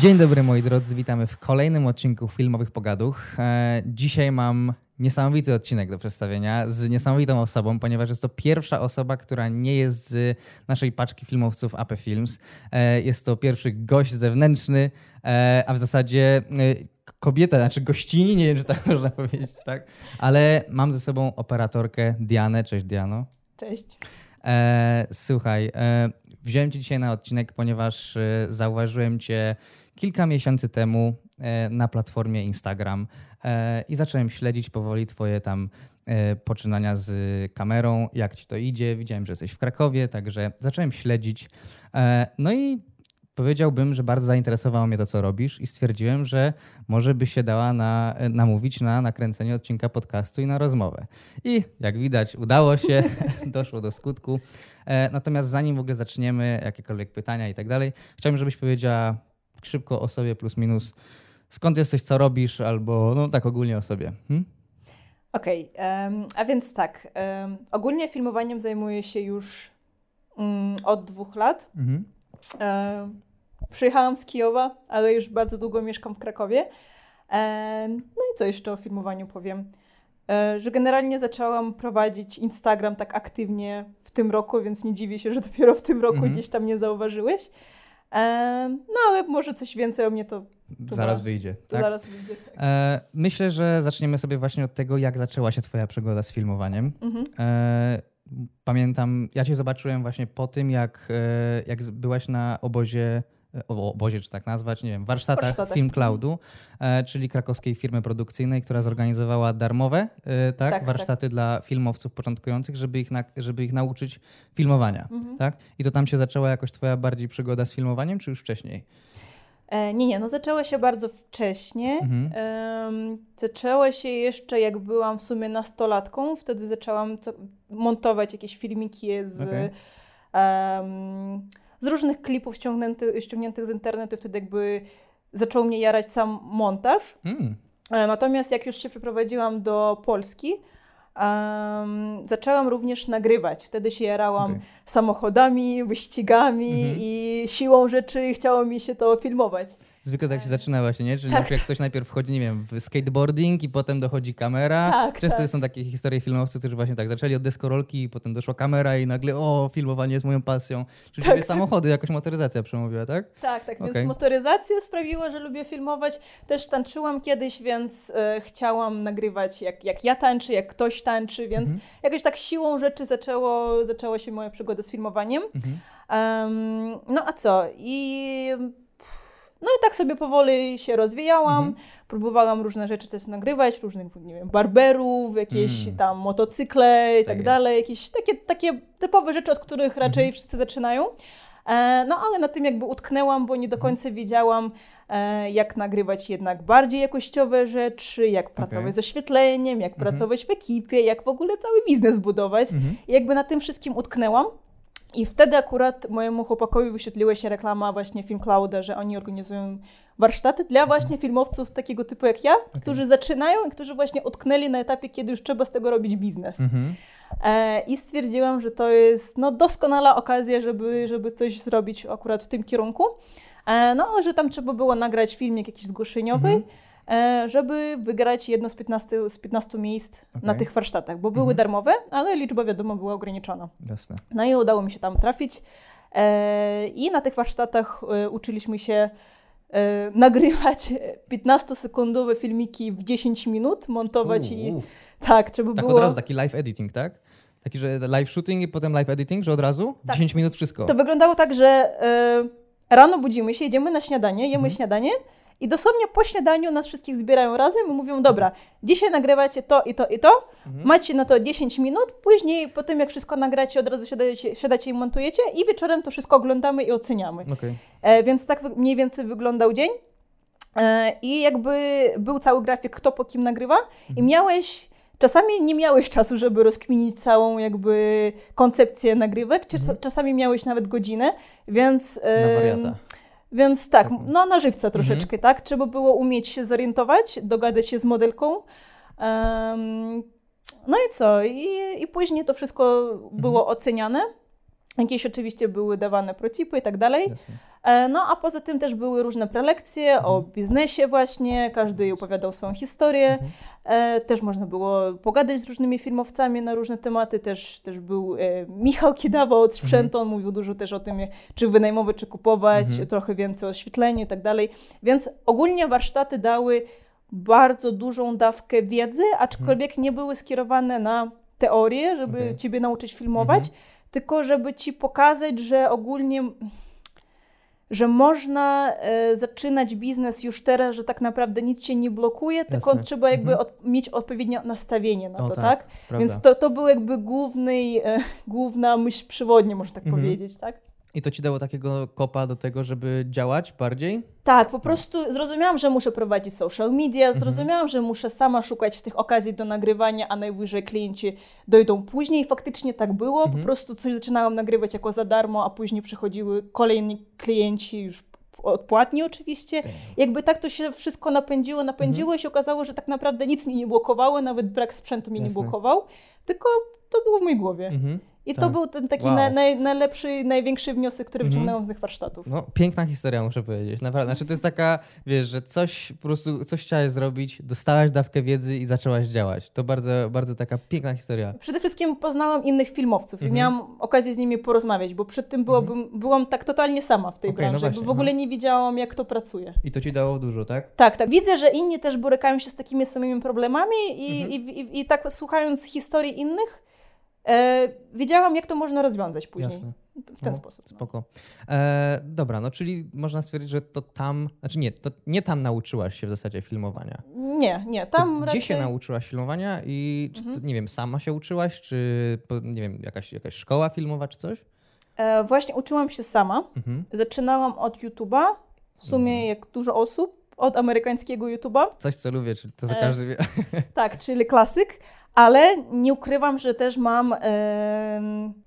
Dzień dobry moi drodzy, witamy w kolejnym odcinku Filmowych Pogaduch. E, dzisiaj mam niesamowity odcinek do przedstawienia z niesamowitą osobą, ponieważ jest to pierwsza osoba, która nie jest z naszej paczki filmowców AP Films. E, jest to pierwszy gość zewnętrzny, e, a w zasadzie kobieta, znaczy gościni, nie wiem, czy tak można powiedzieć, tak? Ale mam ze sobą operatorkę Dianę. Cześć Diano. Cześć. słuchaj, wziąłem cię dzisiaj na odcinek, ponieważ zauważyłem cię kilka miesięcy temu e, na platformie Instagram e, i zacząłem śledzić powoli Twoje tam e, poczynania z kamerą, jak Ci to idzie. Widziałem, że jesteś w Krakowie, także zacząłem śledzić. No i powiedziałbym, że bardzo zainteresowało mnie to, co robisz i stwierdziłem, że może by się dała na, namówić na nakręcenie odcinka podcastu i na rozmowę. I jak widać, udało się, doszło do skutku. Natomiast zanim w ogóle zaczniemy, jakiekolwiek pytania i tak dalej, chciałbym, żebyś powiedziała szybko o sobie plus minus. Skąd jesteś, co robisz, albo no tak ogólnie o sobie. Hmm? Okej, okay, um, a więc tak. Um, ogólnie filmowaniem zajmuję się już um, od dwóch lat. Mhm. przyjechałam z Kijowa, ale już bardzo długo mieszkam w Krakowie. no i co jeszcze o filmowaniu powiem? E, że generalnie zaczęłam prowadzić Instagram tak aktywnie w tym roku, więc nie dziwię się, że dopiero w tym roku mhm. gdzieś tam nie zauważyłeś. No ale może coś więcej o mnie to. zaraz wyjdzie. Tak? Zaraz wyjdzie. Tak. E, myślę, że zaczniemy sobie właśnie od tego, jak zaczęła się Twoja przygoda z filmowaniem. Mhm. E, pamiętam, ja Cię zobaczyłem właśnie po tym, jak, e, jak byłaś na obozie obozie, czy tak nazwać, nie wiem, warsztatach, warsztatach. Film Cloudu, e, czyli krakowskiej firmy produkcyjnej, która zorganizowała darmowe e, tak, tak, warsztaty tak. dla filmowców początkujących, żeby ich, na, żeby ich nauczyć filmowania. Mhm. Tak? I to tam się zaczęła jakoś twoja bardziej przygoda z filmowaniem, czy już wcześniej? E, nie, nie, no zaczęła się bardzo wcześnie. Mhm. Um, zaczęła się jeszcze jak byłam w sumie nastolatką, wtedy zaczęłam co, montować jakieś filmiki z... Okay. Um, z różnych klipów ściągniętych, ściągniętych z internetu, wtedy jakby zaczął mnie jarać sam montaż. Mm. Natomiast jak już się przeprowadziłam do Polski, um, zaczęłam również nagrywać. Wtedy się jarałam okay. samochodami, wyścigami mm -hmm. i siłą rzeczy chciało mi się to filmować. Zwykle tak się zaczyna właśnie, nie? Że tak. jak ktoś najpierw wchodzi, nie wiem, w skateboarding i potem dochodzi kamera. Tak, Często tak. są takie historie filmowców, którzy właśnie tak zaczęli od deskorolki i potem doszła kamera i nagle o, filmowanie jest moją pasją. Czyli tak. samochody, jakoś motoryzacja przemówiła, tak? Tak, tak. Okay. Więc motoryzacja sprawiła, że lubię filmować. Też tańczyłam kiedyś, więc e, chciałam nagrywać jak, jak ja tańczę, jak ktoś tańczy, więc mhm. jakoś tak siłą rzeczy zaczęło, zaczęła się moja przygoda z filmowaniem. Mhm. Um, no a co? I no i tak sobie powoli się rozwijałam, mhm. próbowałam różne rzeczy też nagrywać, różnych, nie wiem, barberów, jakieś mm. tam motocykle i tak, tak dalej, jakieś takie, takie typowe rzeczy, od których raczej mhm. wszyscy zaczynają. E, no ale na tym jakby utknęłam, bo nie do mhm. końca wiedziałam, e, jak nagrywać jednak bardziej jakościowe rzeczy, jak pracować okay. z oświetleniem, jak mhm. pracować w ekipie, jak w ogóle cały biznes budować. Mhm. I jakby na tym wszystkim utknęłam. I wtedy akurat mojemu chłopakowi wyświetliła się reklama właśnie Film Clouda, że oni organizują warsztaty dla mhm. właśnie filmowców takiego typu jak ja, okay. którzy zaczynają i którzy właśnie utknęli na etapie, kiedy już trzeba z tego robić biznes. Mhm. E, I stwierdziłam, że to jest no, doskonała okazja, żeby, żeby coś zrobić akurat w tym kierunku. E, no że tam trzeba było nagrać filmik jakiś zgłoszeniowy. Mhm E, żeby wygrać jedno z 15, z 15 miejsc okay. na tych warsztatach, bo były mhm. darmowe, ale liczba wiadomo była ograniczona. Jasne. No i udało mi się tam trafić e, i na tych warsztatach e, uczyliśmy się nagrywać 15-sekundowe filmiki w 10 minut, montować i tak, trzeba tak było... od razu taki live editing, tak? Taki, że live shooting i potem live editing, że od razu? Tak. 10 minut wszystko. To wyglądało tak, że rano budzimy się, idziemy na śniadanie, jemy mhm. śniadanie, i dosłownie po śniadaniu nas wszystkich zbierają razem i mówią, dobra, dzisiaj nagrywacie to i to i to, mhm. macie na to 10 minut, później po tym jak wszystko nagracie, od razu siadacie, siadacie i montujecie i wieczorem to wszystko oglądamy i oceniamy. Okay. E, więc tak mniej więcej wyglądał dzień. E, I jakby był cały grafik, kto po kim nagrywa mhm. i miałeś Czasami nie miałeś czasu, żeby rozkminić całą jakby koncepcję nagrywek, mhm. czasami miałeś nawet godzinę, więc... Na wariata. Więc tak, no na żywca troszeczkę, mhm. tak? Trzeba było umieć się zorientować, dogadać się z modelką. Um, no i co? I, I później to wszystko było mhm. oceniane. Jakieś oczywiście były dawane protipy i tak dalej. E, no a poza tym też były różne prelekcje mhm. o biznesie właśnie, każdy opowiadał swoją historię. Mhm. E, też można było pogadać z różnymi filmowcami na różne tematy. Też, też był e, Michał Kidawa od mhm. sprzętu, on mówił dużo też o tym, czy wynajmować, czy kupować, mhm. trochę więcej o oświetleniu i tak dalej. Więc ogólnie warsztaty dały bardzo dużą dawkę wiedzy, aczkolwiek mhm. nie były skierowane na teorię, żeby okay. ciebie nauczyć filmować, mhm. tylko żeby ci pokazać, że ogólnie że można e, zaczynać biznes już teraz, że tak naprawdę nic cię nie blokuje, Jasne. tylko trzeba jakby mhm. od, mieć odpowiednie nastawienie na o, to, tak? tak? Więc to, to był jakby główny, e, główna myśl przewodnia, można tak mhm. powiedzieć, tak? I to ci dało takiego kopa do tego, żeby działać bardziej? Tak, po prostu zrozumiałam, że muszę prowadzić social media, mhm. zrozumiałam, mhm. że muszę sama szukać tych okazji do nagrywania, a najwyżej klienci dojdą później. Faktycznie tak było, mhm. po prostu coś zaczynałam nagrywać jako za darmo, a później przychodziły kolejni klienci już odpłatni oczywiście. Tak. Jakby tak to się wszystko napędziło, napędziło mhm. i się okazało, że tak naprawdę nic mi nie blokowało, nawet brak sprzętu mnie Jasne. nie blokował, tylko to było w mojej głowie. Mhm. I tak. to był ten taki wow. na, naj, najlepszy, największy wniosek, który mhm. wyciągnąłem mm. z tych warsztatów. No, piękna historia, muszę powiedzieć. Naprawdę. Znaczy, to jest taka, wiesz, że coś po prostu, coś chciałaś zrobić, dostałaś dawkę wiedzy i zaczęłaś działać. To bardzo, bardzo taka piękna historia. Przede wszystkim poznałam innych filmowców i mhm. miałam okazję z nimi porozmawiać, bo przed tym byłabym, mhm. byłam tak totalnie sama w tej okay, no branży. No w ogóle nie wiedziałam, jak to pracuje. I to ci dało dużo, tak? Tak, tak. Widzę, że inni też borykają się z takimi samymi problemami i, i, i, i tak słuchając historii innych, e, wiedziałam, jak to można rozwiązać później. Jasne. W ten no, sposób. No. Spoko. E, dobra, no czyli można stwierdzić, że to tam, znaczy nie, to nie tam nauczyłaś się w zasadzie filmowania. Nie, nie, tam to Gdzie się nauczyłaś filmowania i czy mhm. to, nie wiem, sama się uczyłaś, czy nie wiem, jakaś, jakaś szkoła filmowa czy coś? E, właśnie uczyłam się sama. Mhm. Zaczynałam od YouTube'a, w sumie mhm. jak dużo osób, od amerykańskiego YouTube'a. Coś, co lubię, czyli to za e, każdy wie. Tak, czyli klasyk. Ale nie ukrywam, że też mam,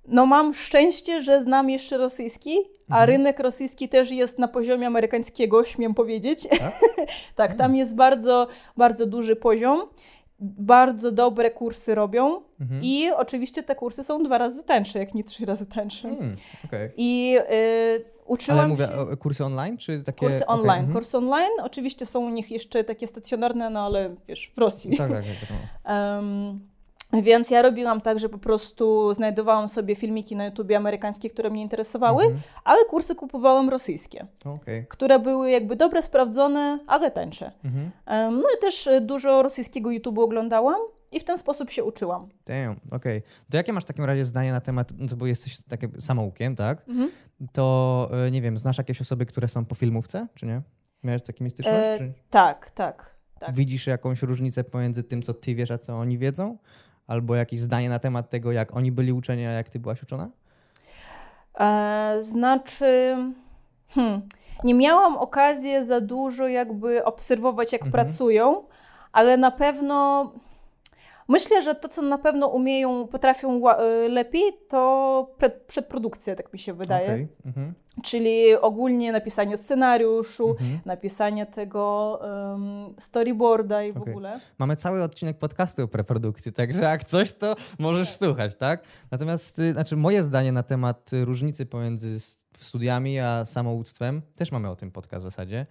no mam szczęście, że znam jeszcze rosyjski, a mhm. rynek rosyjski też jest na poziomie amerykańskiego, śmiem powiedzieć. Tak, tak tam jest bardzo, bardzo duży poziom. Bardzo dobre kursy robią mhm. i oczywiście te kursy są dwa razy tańsze, jak nie trzy razy tańsze. Hmm, okay. I y, uczyłam Ale mówię się... kursy online, czy takie... Kursy online. Okay. Mhm. Kursy online, oczywiście są u nich jeszcze takie stacjonarne, no ale wiesz, w Rosji. Tak, tak, tak. um, więc ja robiłam tak, że po prostu znajdowałam sobie filmiki na YouTubie amerykańskie, które mnie interesowały, mhm. ale kursy kupowałam rosyjskie, okay. które były jakby dobre, sprawdzone, ale tańsze. Mhm. Um, no i też dużo rosyjskiego YouTube'u oglądałam. I w ten sposób się uczyłam. Damn, okej. Okay. To jakie masz w takim razie zdanie na temat, no bo jesteś takim samoukiem, tak? Mhm. To e, nie wiem, znasz jakieś osoby, które są po filmówce, czy nie? Miałeś z takimi styczność? E, czy... Tak, tak, tak. Widzisz jakąś różnicę pomiędzy tym, co ty wiesz, a co oni wiedzą? Albo jakieś zdanie na temat tego, jak oni byli uczeni, a jak ty byłaś uczona? E, znaczy... Hmm, nie miałam okazji za dużo jakby obserwować, jak mhm. pracują, ale na pewno Myślę, że to, co na pewno umieją, potrafią y, lepiej, to przedprodukcja, tak mi się wydaje. Okay. Mhm. Czyli ogólnie napisanie scenariuszu, mhm. napisanie tego um, storyboarda i okay. w ogóle. Mamy cały odcinek podcastu o preprodukcji, także jak coś, to możesz słuchać, tak? Natomiast, y, znaczy moje zdanie na temat różnicy pomiędzy studiami a samouctwem, też mamy o tym podcast w zasadzie,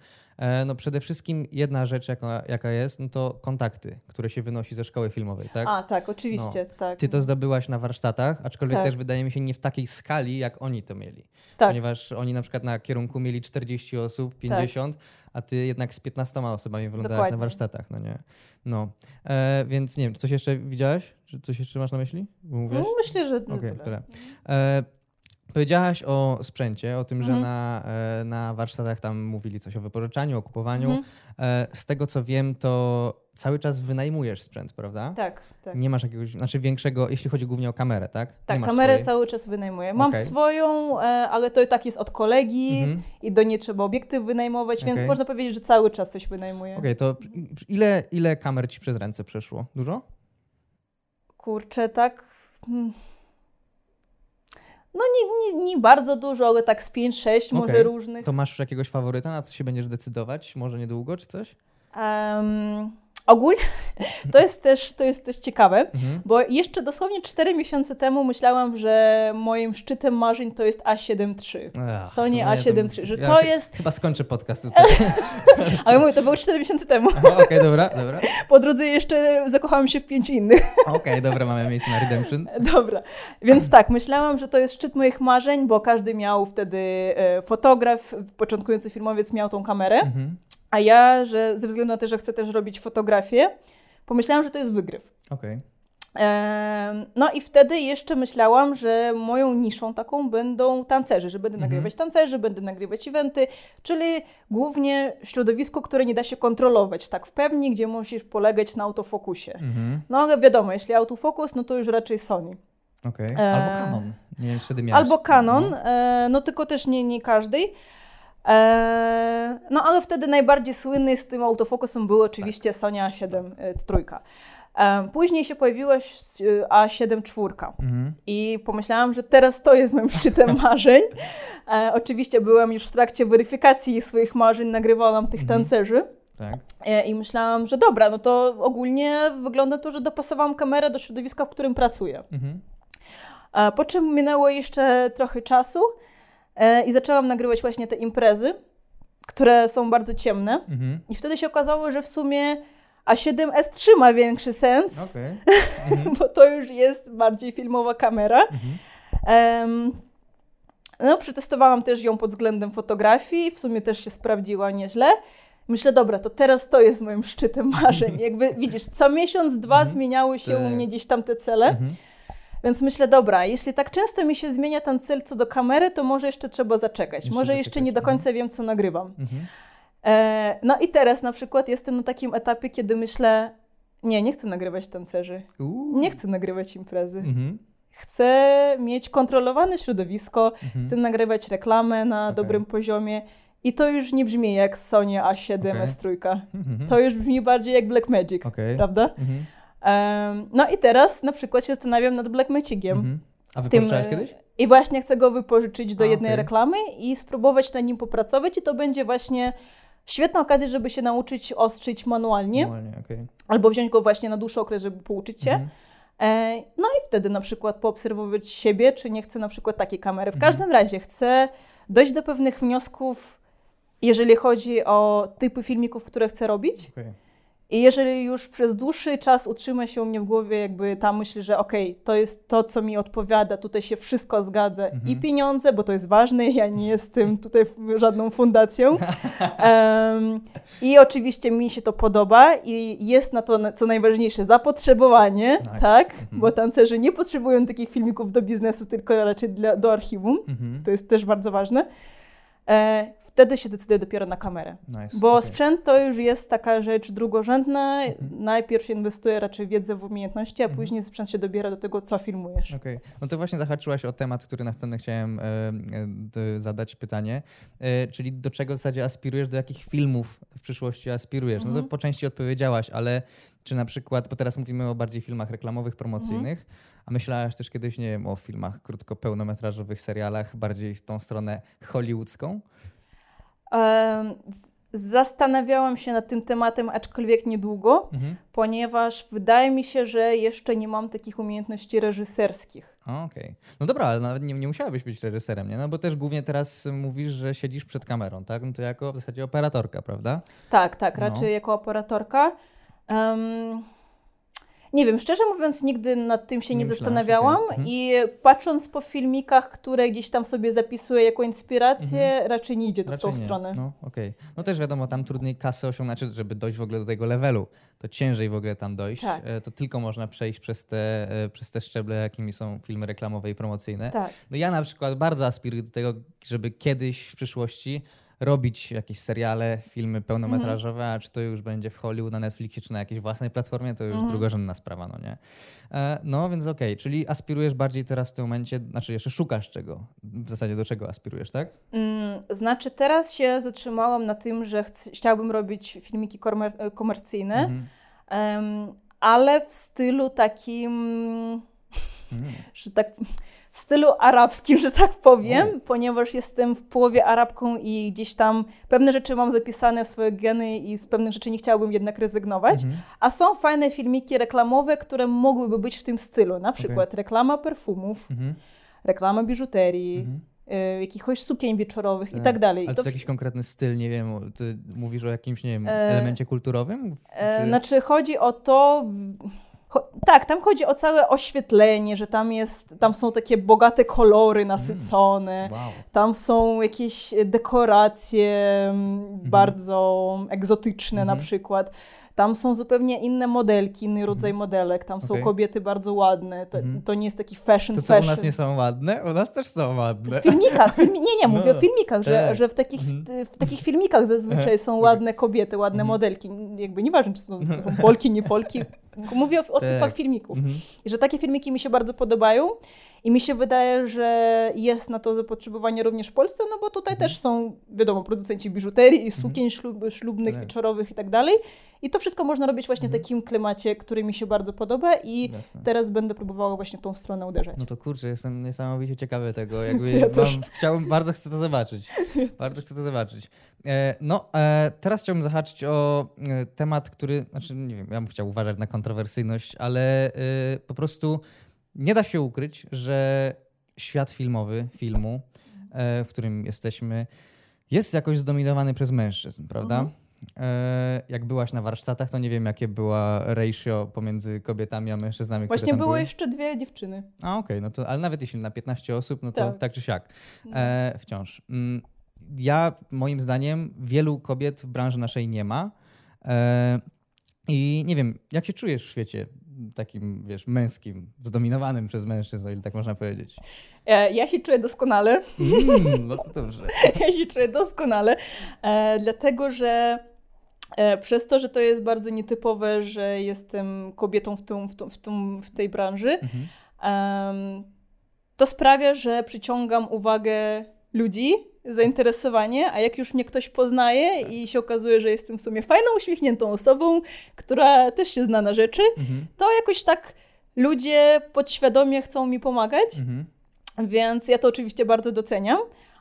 no przede wszystkim jedna rzecz, jaka, jaka jest, no to kontakty, które się wynosi ze szkoły filmowej, tak? A, tak, oczywiście, no. tak. Ty to zdobyłaś na warsztatach, aczkolwiek tak. też wydaje mi się nie w takiej skali, jak oni to mieli. Tak. Ponieważ oni na przykład na kierunku mieli 40 osób, 50, tak. a ty jednak z 15 osobami wyglądałaś na warsztatach, no nie? No, e, więc nie wiem, coś jeszcze widziałaś? Czy coś jeszcze masz na myśli? No, myślę, że okay, tyle. tyle. E, Powiedziałaś o sprzęcie, o tym, mhm. że na, e, na warsztatach tam mówili coś o wypożyczaniu, o kupowaniu. Mhm. E, z tego co wiem, to cały czas wynajmujesz sprzęt, prawda? Tak, tak. Nie masz jakiegoś, znaczy większego, jeśli chodzi głównie o kamerę, tak? Tak, kamerę swojej? cały czas wynajmuję. Mam okay. swoją, e, ale to i tak jest od kolegi mhm. i do niej trzeba obiektyw wynajmować, okay. więc można powiedzieć, że cały czas coś wynajmuję. Okej, okay, to ile, ile kamer ci przez ręce przeszło? Dużo? Kurczę, tak... Hmm. No nie, nie, nie bardzo dużo, ale tak z 5-6 okay. może różnych. To masz jakiegoś faworyta, na co się będziesz decydować? Może niedługo czy coś? Um, ogólnie to jest też, to jest też ciekawe, mhm. bo jeszcze dosłownie 4 miesiące temu myślałam, że moim szczytem marzeń to jest A7 III. Ach, Sony A7 III, że ja to jest... Chyba skończę podcast tutaj. Ale mówię, to było 4 miesiące temu. Okej, okay, dobra, dobra. Po drodze jeszcze zakochałam się w pięciu innych. Okej, okay, dobra, mamy miejsce na Redemption. Dobra, więc tak, myślałam, że to jest szczyt moich marzeń, bo każdy miał wtedy e, fotograf, początkujący filmowiec miał tą kamerę. Mhm. A ja, że ze względu na to, że chcę też robić fotografię, pomyślałam, że to jest wygryw. Okay. No i wtedy jeszcze myślałam, że moją niszą taką będą tancerzy, że będę mhm. nagrywać tancerzy, będę nagrywać eventy, czyli głównie środowisko, które nie da się kontrolować tak w pełni, gdzie musisz polegać na autofokusie. Mhm. No ale wiadomo, jeśli autofokus, no to już raczej Sony. Okay. albo Canon. Nie wiem, wtedy miałeś. Albo Canon, no. No tylko też nie, nie każdej. E, no ale wtedy najbardziej słynny z tym autofokusem był oczywiście tak. Sony A7 tak. E, trójka. E, później się pojawiła A7 czwórka mhm. i pomyślałam, że teraz to jest moim szczytem marzeń. oczywiście byłam już w trakcie weryfikacji swoich marzeń, nagrywałam tych mhm. tancerzy. Tak. I myślałam, że dobra, no to ogólnie wygląda to, że dopasowałam kamerę do środowiska, w którym pracuję. Mhm. Po czym minęło jeszcze trochę czasu i zaczęłam nagrywać właśnie te imprezy, które są bardzo ciemne. Mhm. I wtedy się okazało, że w sumie A7S3 ma większy sens, okay. mhm. bo to już jest bardziej filmowa kamera. Mhm. no, przetestowałam też ją pod względem fotografii, w sumie też się sprawdziła nieźle. Myślę, dobra, to teraz to jest moim szczytem marzeń. Jakby widzisz, co miesiąc, dwa mhm. zmieniały się u tak. mnie gdzieś tam te cele. Mhm. Więc myślę, dobra, jeśli tak często mi się zmienia ten cel co do kamery, to może jeszcze trzeba zaczekać. Jeszcze może jeszcze nie do końca wiem, co nagrywam. Mhm. E, no i teraz na przykład jestem na takim etapie, kiedy myślę, nie, nie chcę nagrywać tancerzy. Uuu. Nie chcę nagrywać imprezy. Mhm. Chcę mieć kontrolowane środowisko, mhm. chcę nagrywać reklamę na okay. dobrym poziomie. I to już nie brzmi jak Sony A7 okay. S3. Mhm. To już brzmi bardziej jak Blackmagic, okay. prawda? Mhm. No i teraz na przykład się zastanawiam nad Black Magiciem. Mhm. A wypożyczałeś Tym, kiedyś? I właśnie chcę go wypożyczyć do A, jednej okay. reklamy i spróbować na nim popracować i to będzie właśnie świetna okazja, żeby się nauczyć ostrzyć manualnie. manualnie okay. Albo wziąć go właśnie na dłuższy okres, żeby pouczyć się. Mhm. E, no i wtedy na przykład poobserwować siebie, czy nie chcę na przykład takiej kamery. W mhm. każdym razie chcę dojść do pewnych wniosków, jeżeli chodzi o typy filmików, które chcę robić. Okay. I jeżeli już przez dłuższy czas utrzyma się u mnie w głowie jakby ta myśl, że okej, okay, to jest to, co mi odpowiada, tutaj się wszystko zgadza mhm. i pieniądze, bo to jest ważne, ja nie jestem tutaj żadną fundacją. Um, I oczywiście mi się to podoba i jest na to, co najważniejsze, zapotrzebowanie, nice. tak? Mhm. Bo tancerzy nie potrzebują takich filmików do biznesu, tylko raczej dla, do archiwum. Mhm. To jest też bardzo ważne. E, wtedy się decyduję dopiero na kamerę. Nice. Bo okay. sprzęt to już jest taka rzecz drugorzędna. Mhm. Najpierw inwestuję raczej w wiedzę, w umiejętności, a mhm. później sprzęt się dobiera do tego, co filmujesz. Okej. Okay. No to właśnie zahaczyłaś o temat, który na następnie chciałem e, e, zadać pytanie. E, czyli do czego w zasadzie aspirujesz, do jakich filmów w przyszłości aspirujesz? No to mhm. po części odpowiedziałaś, ale czy na przykład, bo teraz mówimy o bardziej filmach reklamowych, promocyjnych, a myślałaś też kiedyś, nie wiem, o filmach krótko pełnometrażowych, serialach, bardziej w tą stronę hollywoodzką? Zastanawiałam się nad tym tematem, aczkolwiek niedługo, mhm. ponieważ wydaje mi się, że jeszcze nie mam takich umiejętności reżyserskich. Okej. Okay. No dobra, ale nawet nie, nie musiałabyś być reżyserem, nie? No bo też głównie teraz mówisz, że siedzisz przed kamerą, tak? No to jako w zasadzie operatorka, prawda? Tak, tak, raczej no. jako operatorka. Um, nie wiem, szczerze mówiąc, nigdy nad tym się nie, nie zastanawiałam okay. mhm. i patrząc po filmikach, które gdzieś tam sobie zapisuję jako inspirację, mhm. raczej nie idzie to raczej w tą nie. stronę. No, okay. no też wiadomo, tam trudniej kasę osiągnąć, żeby dojść w ogóle do tego levelu, to ciężej w ogóle tam dojść. Tak. E, to tylko można przejść przez te, e, przez te szczeble, jakimi są filmy reklamowe i promocyjne. Tak. No ja na przykład bardzo aspiruję do tego, żeby kiedyś w przyszłości robić jakieś seriale, filmy pełnometrażowe, mm. a czy to już będzie w Hollywood, na Netflixie, czy na jakiejś własnej platformie, to już mm. drugorzędna sprawa, no nie? E, no więc okej, okay. czyli aspirujesz bardziej teraz w tym momencie, znaczy jeszcze szukasz czego? W zasadzie do czego aspirujesz, tak? Mm, znaczy teraz się zatrzymałam na tym, że chciałabym robić filmiki komer komercyjne, mm ale w stylu takim, mm. że tak w stylu arabskim, że tak powiem, ponieważ jestem w połowie Arabką i gdzieś tam pewne rzeczy mam zapisane w swoje geny i z pewnych rzeczy nie chciałabym jednak rezygnować. Mhm. A są fajne filmiki reklamowe, które mogłyby być w tym stylu. Na przykład reklama perfumów, Mhm. reklama biżuterii, Mhm. y, jakichś sukień wieczorowych i Tak. tak dalej. Ale to to jest jakiś konkretny styl, nie wiem, ty mówisz o jakimś, nie wiem, E, elemencie kulturowym? E, Czy- Znaczy chodzi o to, tak, tam chodzi o całe oświetlenie, że tam jest, tam są takie bogate kolory nasycone, Wow. tam są jakieś dekoracje mm, bardzo egzotyczne na Mhm. przykład. Tam są zupełnie inne modelki, inny rodzaj modelek, tam są Okej. kobiety bardzo ładne, to, Mhm. to nie jest taki fashion To co, u fashion. nas nie są ładne? U nas też są ładne. W filmikach, filmi, nie, nie, mówię No, o filmikach, że, tak. że w, takich, Mhm. w takich filmikach zazwyczaj są ładne kobiety, ładne Mhm. modelki. Jakby nieważne, czy są, są Polki, nie Polki. Mówię o, o Tak. typach filmików. Mhm. I że takie filmiki mi się bardzo podobają i mi się wydaje, że jest na to zapotrzebowanie również w Polsce, no bo tutaj Mhm. też są, wiadomo, producenci biżuterii i sukien ślub, ślubnych, Tak. wieczorowych i tak dalej. I to wszystko można robić właśnie w Mhm. takim klimacie, który mi się bardzo podoba i Jasne. teraz będę próbowała właśnie w tą stronę uderzać. No to kurczę, jestem niesamowicie ciekawy tego. Jakby Ja mam, chciałbym, bardzo chcę to zobaczyć. Bardzo chcę to zobaczyć. E, no, e, teraz chciałbym zahaczyć o e, temat, który, znaczy nie wiem, ja bym chciał uważać na kontrowersyjność, ale e, po prostu nie da się ukryć, że świat filmowy, filmu, e, w którym jesteśmy, jest jakoś zdominowany przez mężczyzn, prawda? Mhm. E, jak byłaś na warsztatach, to nie wiem, jakie była ratio pomiędzy kobietami a mężczyznami. Właśnie było były. jeszcze dwie dziewczyny. A okej, no to, ale nawet jeśli na 15 osób, no to tak, Tak. czy siak. No. E, wciąż. Mm, Ja, moim zdaniem, wielu kobiet w branży naszej nie ma. E, I nie wiem, jak się czujesz w świecie takim, wiesz, męskim, zdominowanym przez mężczyzn, o ile tak można powiedzieć? E, Ja się czuję doskonale. Mm, no to dobrze. ja się czuję doskonale, e, dlatego że e, przez to, że to jest bardzo nietypowe, że jestem kobietą w, tym, w, tym, w, tym, w tej branży, Mhm. to sprawia, że przyciągam uwagę ludzi, zainteresowanie, a jak już mnie ktoś poznaje Tak. i się okazuje, że jestem w sumie fajną, uśmiechniętą osobą, która też się zna na rzeczy, Mhm. to jakoś tak ludzie podświadomie chcą mi pomagać. Mhm. Więc ja to oczywiście bardzo doceniam,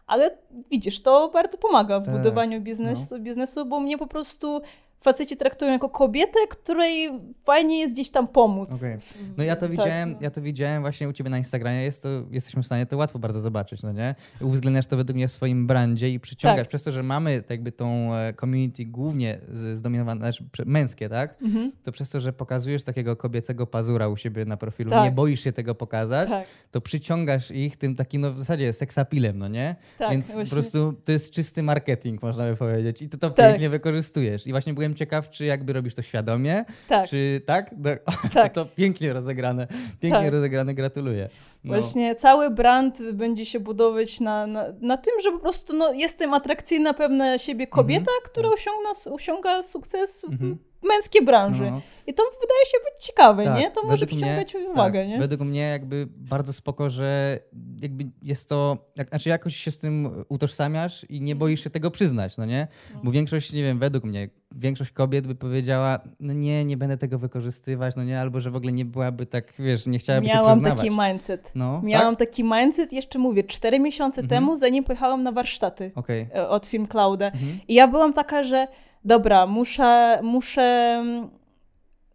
ale widzisz, to bardzo pomaga w Tak, budowaniu biznesu, biznesu, bo mnie po prostu faceci traktują jako kobietę, której fajnie jest gdzieś tam pomóc. Okej. W- No ja to tak, widziałem, no. ja to widziałem właśnie u ciebie na Instagramie, jest to, jesteśmy w stanie to łatwo bardzo zobaczyć, no nie? Uwzględniasz to według mnie w swoim brandzie i przyciągasz, Tak. przez to, że mamy tak jakby tą e, community głównie zdominowane, znaczy męskie, tak? Mhm. To przez to, że pokazujesz takiego kobiecego pazura u siebie na profilu, Tak. nie boisz się tego pokazać, Tak, to przyciągasz ich tym takim, no w zasadzie seksapilem, no nie? tak. Więc właśnie. po prostu to jest czysty marketing, można by powiedzieć. I ty to Tak. pięknie wykorzystujesz. I właśnie byłem ciekaw, czy jakby robisz to świadomie, tak. czy tak? No, Tak. To, to pięknie rozegrane. Pięknie Tak. rozegrane, gratuluję. No. Właśnie cały brand będzie się budować na, na, na tym, że po prostu no, jestem atrakcyjna pewna siebie kobieta, która osiągna, osiąga sukces Mhm. W męskiej branży. No. I to wydaje się być ciekawe, Tak, nie? To może przyciągać mnie- uwagę, tak, nie? Według mnie jakby bardzo spoko, że jakby jest to, jak, znaczy jakoś się z tym utożsamiasz i nie boisz się tego przyznać, no nie? No. Bo większość, nie wiem, według mnie, większość kobiet by powiedziała, no nie, nie będę tego wykorzystywać, no nie, albo że w ogóle nie byłaby tak, wiesz, nie chciałaby się Miałam taki mindset. No, Miałam tak? taki mindset, jeszcze mówię, cztery miesiące Mhm. temu, zanim pojechałam na warsztaty Okej. e, od Film Clouda. Mhm. I ja byłam taka, że dobra, muszę, muszę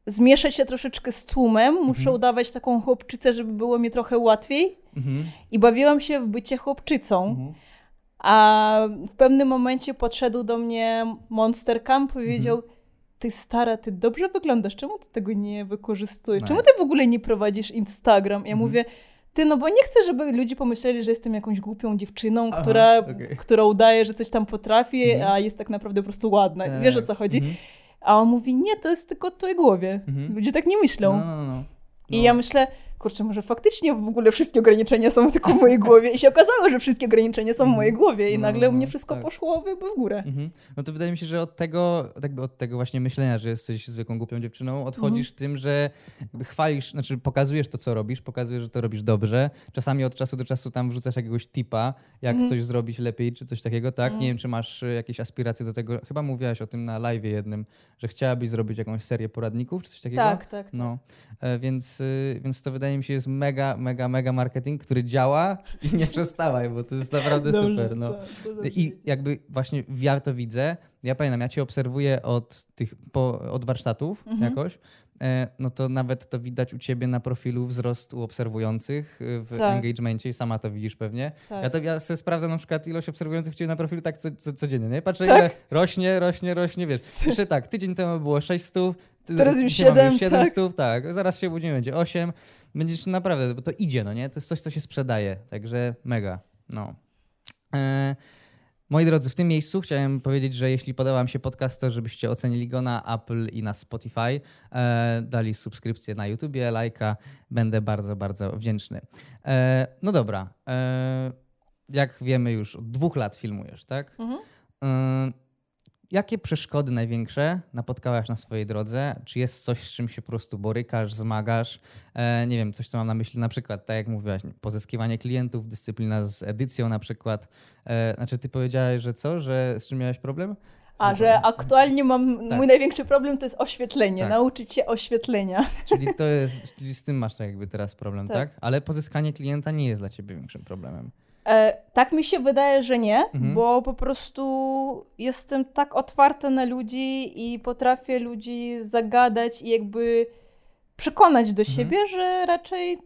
zmieszać się troszeczkę z tłumem, muszę Mhm. udawać taką chłopczycę, żeby było mi trochę łatwiej. Mhm. I bawiłam się w bycie chłopczycą. Mhm. A w pewnym momencie podszedł do mnie Monster Camp i powiedział: Mhm. Ty stara, ty dobrze wyglądasz, czemu ty tego nie wykorzystujesz? Czemu Nice. ty w ogóle nie prowadzisz Instagram? Ja Mhm. mówię, ty, no bo nie chcę, żeby ludzie pomyśleli, że jestem jakąś głupią dziewczyną, Aha, która, okej. która udaje, że coś tam potrafi, Mhm. a jest tak naprawdę po prostu ładna. Tak. Wiesz o co chodzi? Mhm. A on mówi, nie, to jest tylko w twojej głowie. Mhm. Ludzie tak nie myślą. No, no, no, no. I ja myślę, kurczę, może faktycznie w ogóle wszystkie ograniczenia są tylko w mojej głowie. I się okazało, że wszystkie ograniczenia są w mojej głowie i No, nagle u no, mnie wszystko tak. poszło w, w górę. Mhm. No to wydaje mi się, że od tego, tak jakby od tego właśnie myślenia, że jesteś zwykłą głupią dziewczyną, odchodzisz Mhm. tym, że jakby chwalisz, znaczy pokazujesz to, co robisz, pokazujesz, że to robisz dobrze. Czasami od czasu do czasu tam wrzucasz jakiegoś tipa, jak Mhm. coś zrobić lepiej, czy coś takiego, tak? Mhm. Nie wiem, czy masz jakieś aspiracje do tego. Chyba mówiłaś o tym na live jednym, że chciałabyś zrobić jakąś serię poradników, czy coś takiego? Tak, tak. No, e, więc, y, więc to wydaje mi się, jest mega, mega, mega marketing, który działa i nie przestałaj, bo to jest naprawdę dobrze, super. No. To, to I jakby właśnie ja to widzę. Ja pamiętam, ja cię obserwuję od tych, po, od warsztatów mhm. jakoś no to nawet to widać u ciebie na profilu wzrostu obserwujących e, w tak. sama to widzisz pewnie. Tak. Ja, to, ja sobie sprawdzam na przykład ilość obserwujących ciebie na profilu tak co, co, codziennie, nie? Patrzę tak. ile rośnie, rośnie, rośnie, wiesz. Jeszcze tak, tydzień temu było 600, teraz już 7, 700, tak. tak. Zaraz się budzimy, będzie 8. Będziesz naprawdę, bo to idzie, no nie? To jest coś, co się sprzedaje, także mega, no. E Moi drodzy, w tym miejscu chciałem powiedzieć, że jeśli podoba Wam się podcast, to żebyście ocenili go na Apple i na Spotify, e, dali subskrypcję na YouTubie, lajka, będę bardzo, bardzo wdzięczny. E, no dobra, e, jak wiemy już, od dwóch lat filmujesz, tak? Mhm. Jakie przeszkody największe napotkałaś na swojej drodze? Czy jest coś, z czym się po prostu borykasz, zmagasz? E, nie wiem, coś, co mam na myśli, na przykład, tak jak mówiłaś, pozyskiwanie klientów, dyscyplina z edycją na przykład. E, znaczy, ty powiedziałeś, że co? Że z czym miałeś problem? A, że aktualnie mam, tak. mój największy problem to jest oświetlenie, tak. nauczyć się oświetlenia. Czyli to jest, czyli z tym masz jakby teraz problem, tak. tak? Ale pozyskanie klienta nie jest dla ciebie większym problemem. E, tak mi się wydaje, że nie, mhm. bo po prostu jestem tak otwarta na ludzi i potrafię ludzi zagadać i jakby przekonać do mhm. siebie, że raczej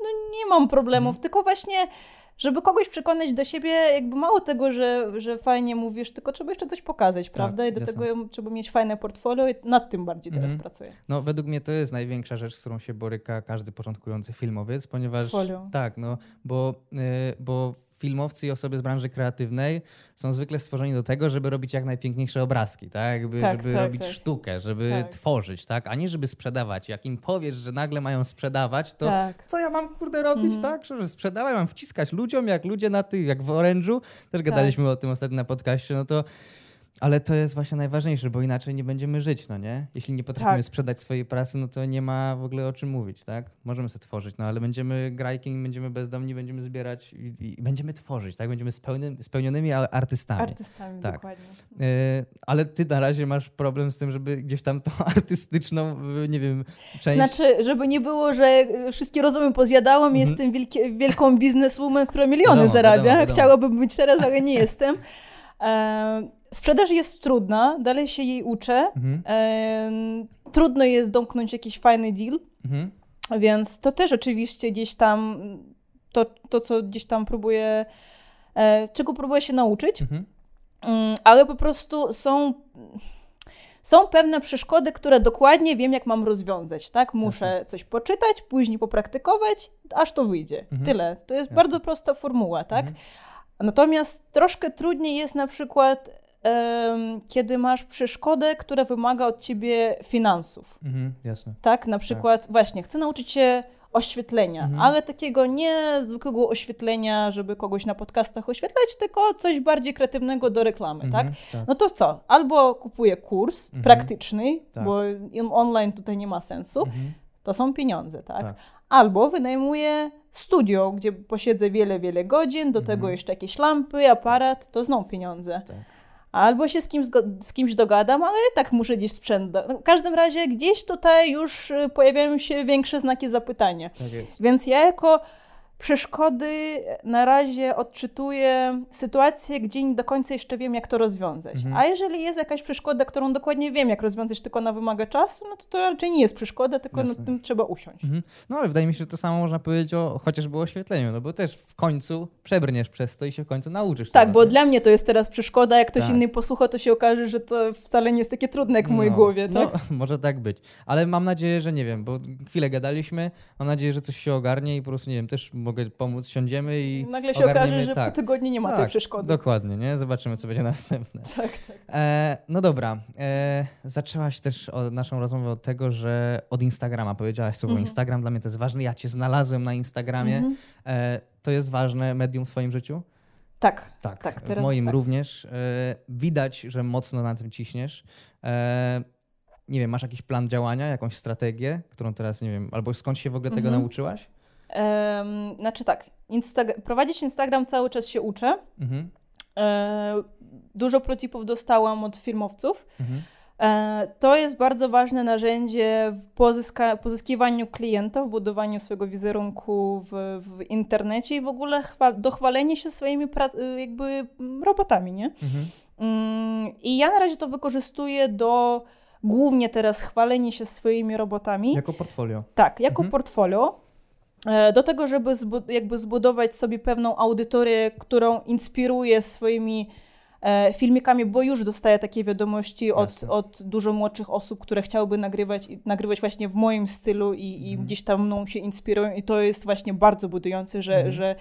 no, nie mam problemów, mhm. tylko właśnie żeby kogoś przekonać do siebie, jakby mało tego, że, że fajnie mówisz, tylko trzeba jeszcze coś pokazać, tak, prawda? I do jasne. tego trzeba mieć fajne portfolio i nad tym bardziej teraz mhm. pracuję. No według mnie to jest największa rzecz, z którą się boryka każdy początkujący filmowiec, ponieważ... Portfolio. Tak, no, bo, yy, bo filmowcy i osoby z branży kreatywnej są zwykle stworzeni do tego, żeby robić jak najpiękniejsze obrazki, tak? Jakby, tak żeby tak, robić tak. sztukę, żeby tak. tworzyć, tak? A nie żeby sprzedawać. Jak im powiesz, że nagle mają sprzedawać, to tak. co ja mam kurde robić, mhm. tak? Że sprzedałem, mam wciskać ludziom, jak ludzie na tych, jak w Orange'u, też gadaliśmy tak. o tym ostatnio na podcaście, no to ale to jest właśnie najważniejsze, bo inaczej nie będziemy żyć, no nie? Jeśli nie potrafimy tak. sprzedać swojej pracy, no to nie ma w ogóle o czym mówić, tak? Możemy sobie tworzyć, no ale będziemy grajkiem, będziemy bezdomni, będziemy zbierać i, i będziemy tworzyć, tak? Będziemy spełny, spełnionymi artystami. Artystami, tak. dokładnie. Yy, ale ty na razie masz problem z tym, żeby gdzieś tam tą artystyczną, nie wiem, część... Znaczy, żeby nie było, że wszystkie rozumy pozjadałam, -hmm. jestem wielki, wielką bizneswoman, która miliony wiadomo, zarabia. Wiadomo, wiadomo. Chciałabym być teraz, ale nie jestem. Sprzedaż jest trudna, dalej się jej uczę. Mhm. E, trudno jest domknąć jakiś fajny deal, mhm. więc to też oczywiście gdzieś tam, to, to co gdzieś tam próbuję, e, czego próbuję się nauczyć, mhm. Mm, ale po prostu są są pewne przeszkody, które dokładnie wiem, jak mam rozwiązać. Tak? Muszę Jasne. coś poczytać, później popraktykować, aż to wyjdzie. Mhm. Tyle. To jest Jasne. bardzo prosta formuła. Tak? Mhm. Natomiast troszkę trudniej jest na przykład, kiedy masz przeszkodę, która wymaga od ciebie finansów. Mhm, jasne. Tak, na przykład tak. właśnie chcę nauczyć się oświetlenia, mhm. ale takiego nie zwykłego oświetlenia, żeby kogoś na podcastach oświetlać, tylko coś bardziej kreatywnego do reklamy, mhm, tak? tak? No to co? Albo kupuję kurs mhm. praktyczny, tak. bo online tutaj nie ma sensu, mhm. to są pieniądze, tak? tak? Albo wynajmuję studio, gdzie posiedzę wiele, wiele godzin, do tego mhm. jeszcze jakieś lampy, aparat, to znowu pieniądze. Tak. Albo się z kimś, z kimś dogadam, ale tak muszę gdzieś sprzęt. Do... W każdym razie gdzieś tutaj już y, pojawiają się większe znaki zapytania. Tak Więc ja jako przeszkody na razie odczytuję sytuację, gdzie nie do końca jeszcze wiem, jak to rozwiązać. Mhm. A jeżeli jest jakaś przeszkoda, którą dokładnie wiem, jak rozwiązać, tylko ona wymaga czasu, no to to raczej nie jest przeszkoda, tylko Jasne. nad tym trzeba usiąść. Mhm. No ale wydaje mi się, że to samo można powiedzieć o chociażby oświetleniu, no bo też w końcu przebrniesz przez to i się w końcu nauczysz. Tak, bo nie? dla mnie to jest teraz przeszkoda, jak ktoś tak. inny posłucha, to się okaże, że to wcale nie jest takie trudne jak w mojej no, głowie. No, tak? No, może tak być. Ale mam nadzieję, że nie wiem, bo chwilę gadaliśmy, mam nadzieję, że coś się ogarnie i po prostu, nie wiem, też mogę pomóc, siądziemy i Nagle się okaże, że tak. po tygodniu nie ma tak, tej przeszkody. Dokładnie, nie? Zobaczymy, co będzie następne. Tak, tak. E, no dobra. E, zaczęłaś też naszą rozmowę od tego, że od Instagrama powiedziałaś słowo mhm. Instagram, dla mnie to jest ważne. Ja cię znalazłem na Instagramie. Mhm. E, to jest ważne medium w twoim życiu? Tak, tak, tak w moim tak. również. E, widać, że mocno na tym ciśniesz. E, nie wiem, masz jakiś plan działania, jakąś strategię, którą teraz, nie wiem, albo skąd się w ogóle tego mhm. nauczyłaś? Um, znaczy tak, Insta- prowadzić Instagram cały czas się uczę. Mhm. E, dużo protipów dostałam od firmowców. Mhm. E, to jest bardzo ważne narzędzie w pozyska, pozyskiwaniu klientów, w budowaniu swojego wizerunku w, w internecie i w ogóle chwal, dochwalenie się swoimi jakby robotami, nie? Mhm. Mm, I ja na razie to wykorzystuję do głównie teraz chwalenie się swoimi robotami. Jako portfolio. Tak, jako mhm. portfolio. E, do tego, żeby jakby zbudować sobie pewną audytorię, którą inspiruję swoimi e, filmikami, bo już dostaję takie wiadomości od, od dużo młodszych osób, które chciałyby nagrywać, nagrywać właśnie w moim stylu i, i mhm. gdzieś tam mną się inspirują i to jest właśnie bardzo budujące, że, mhm. że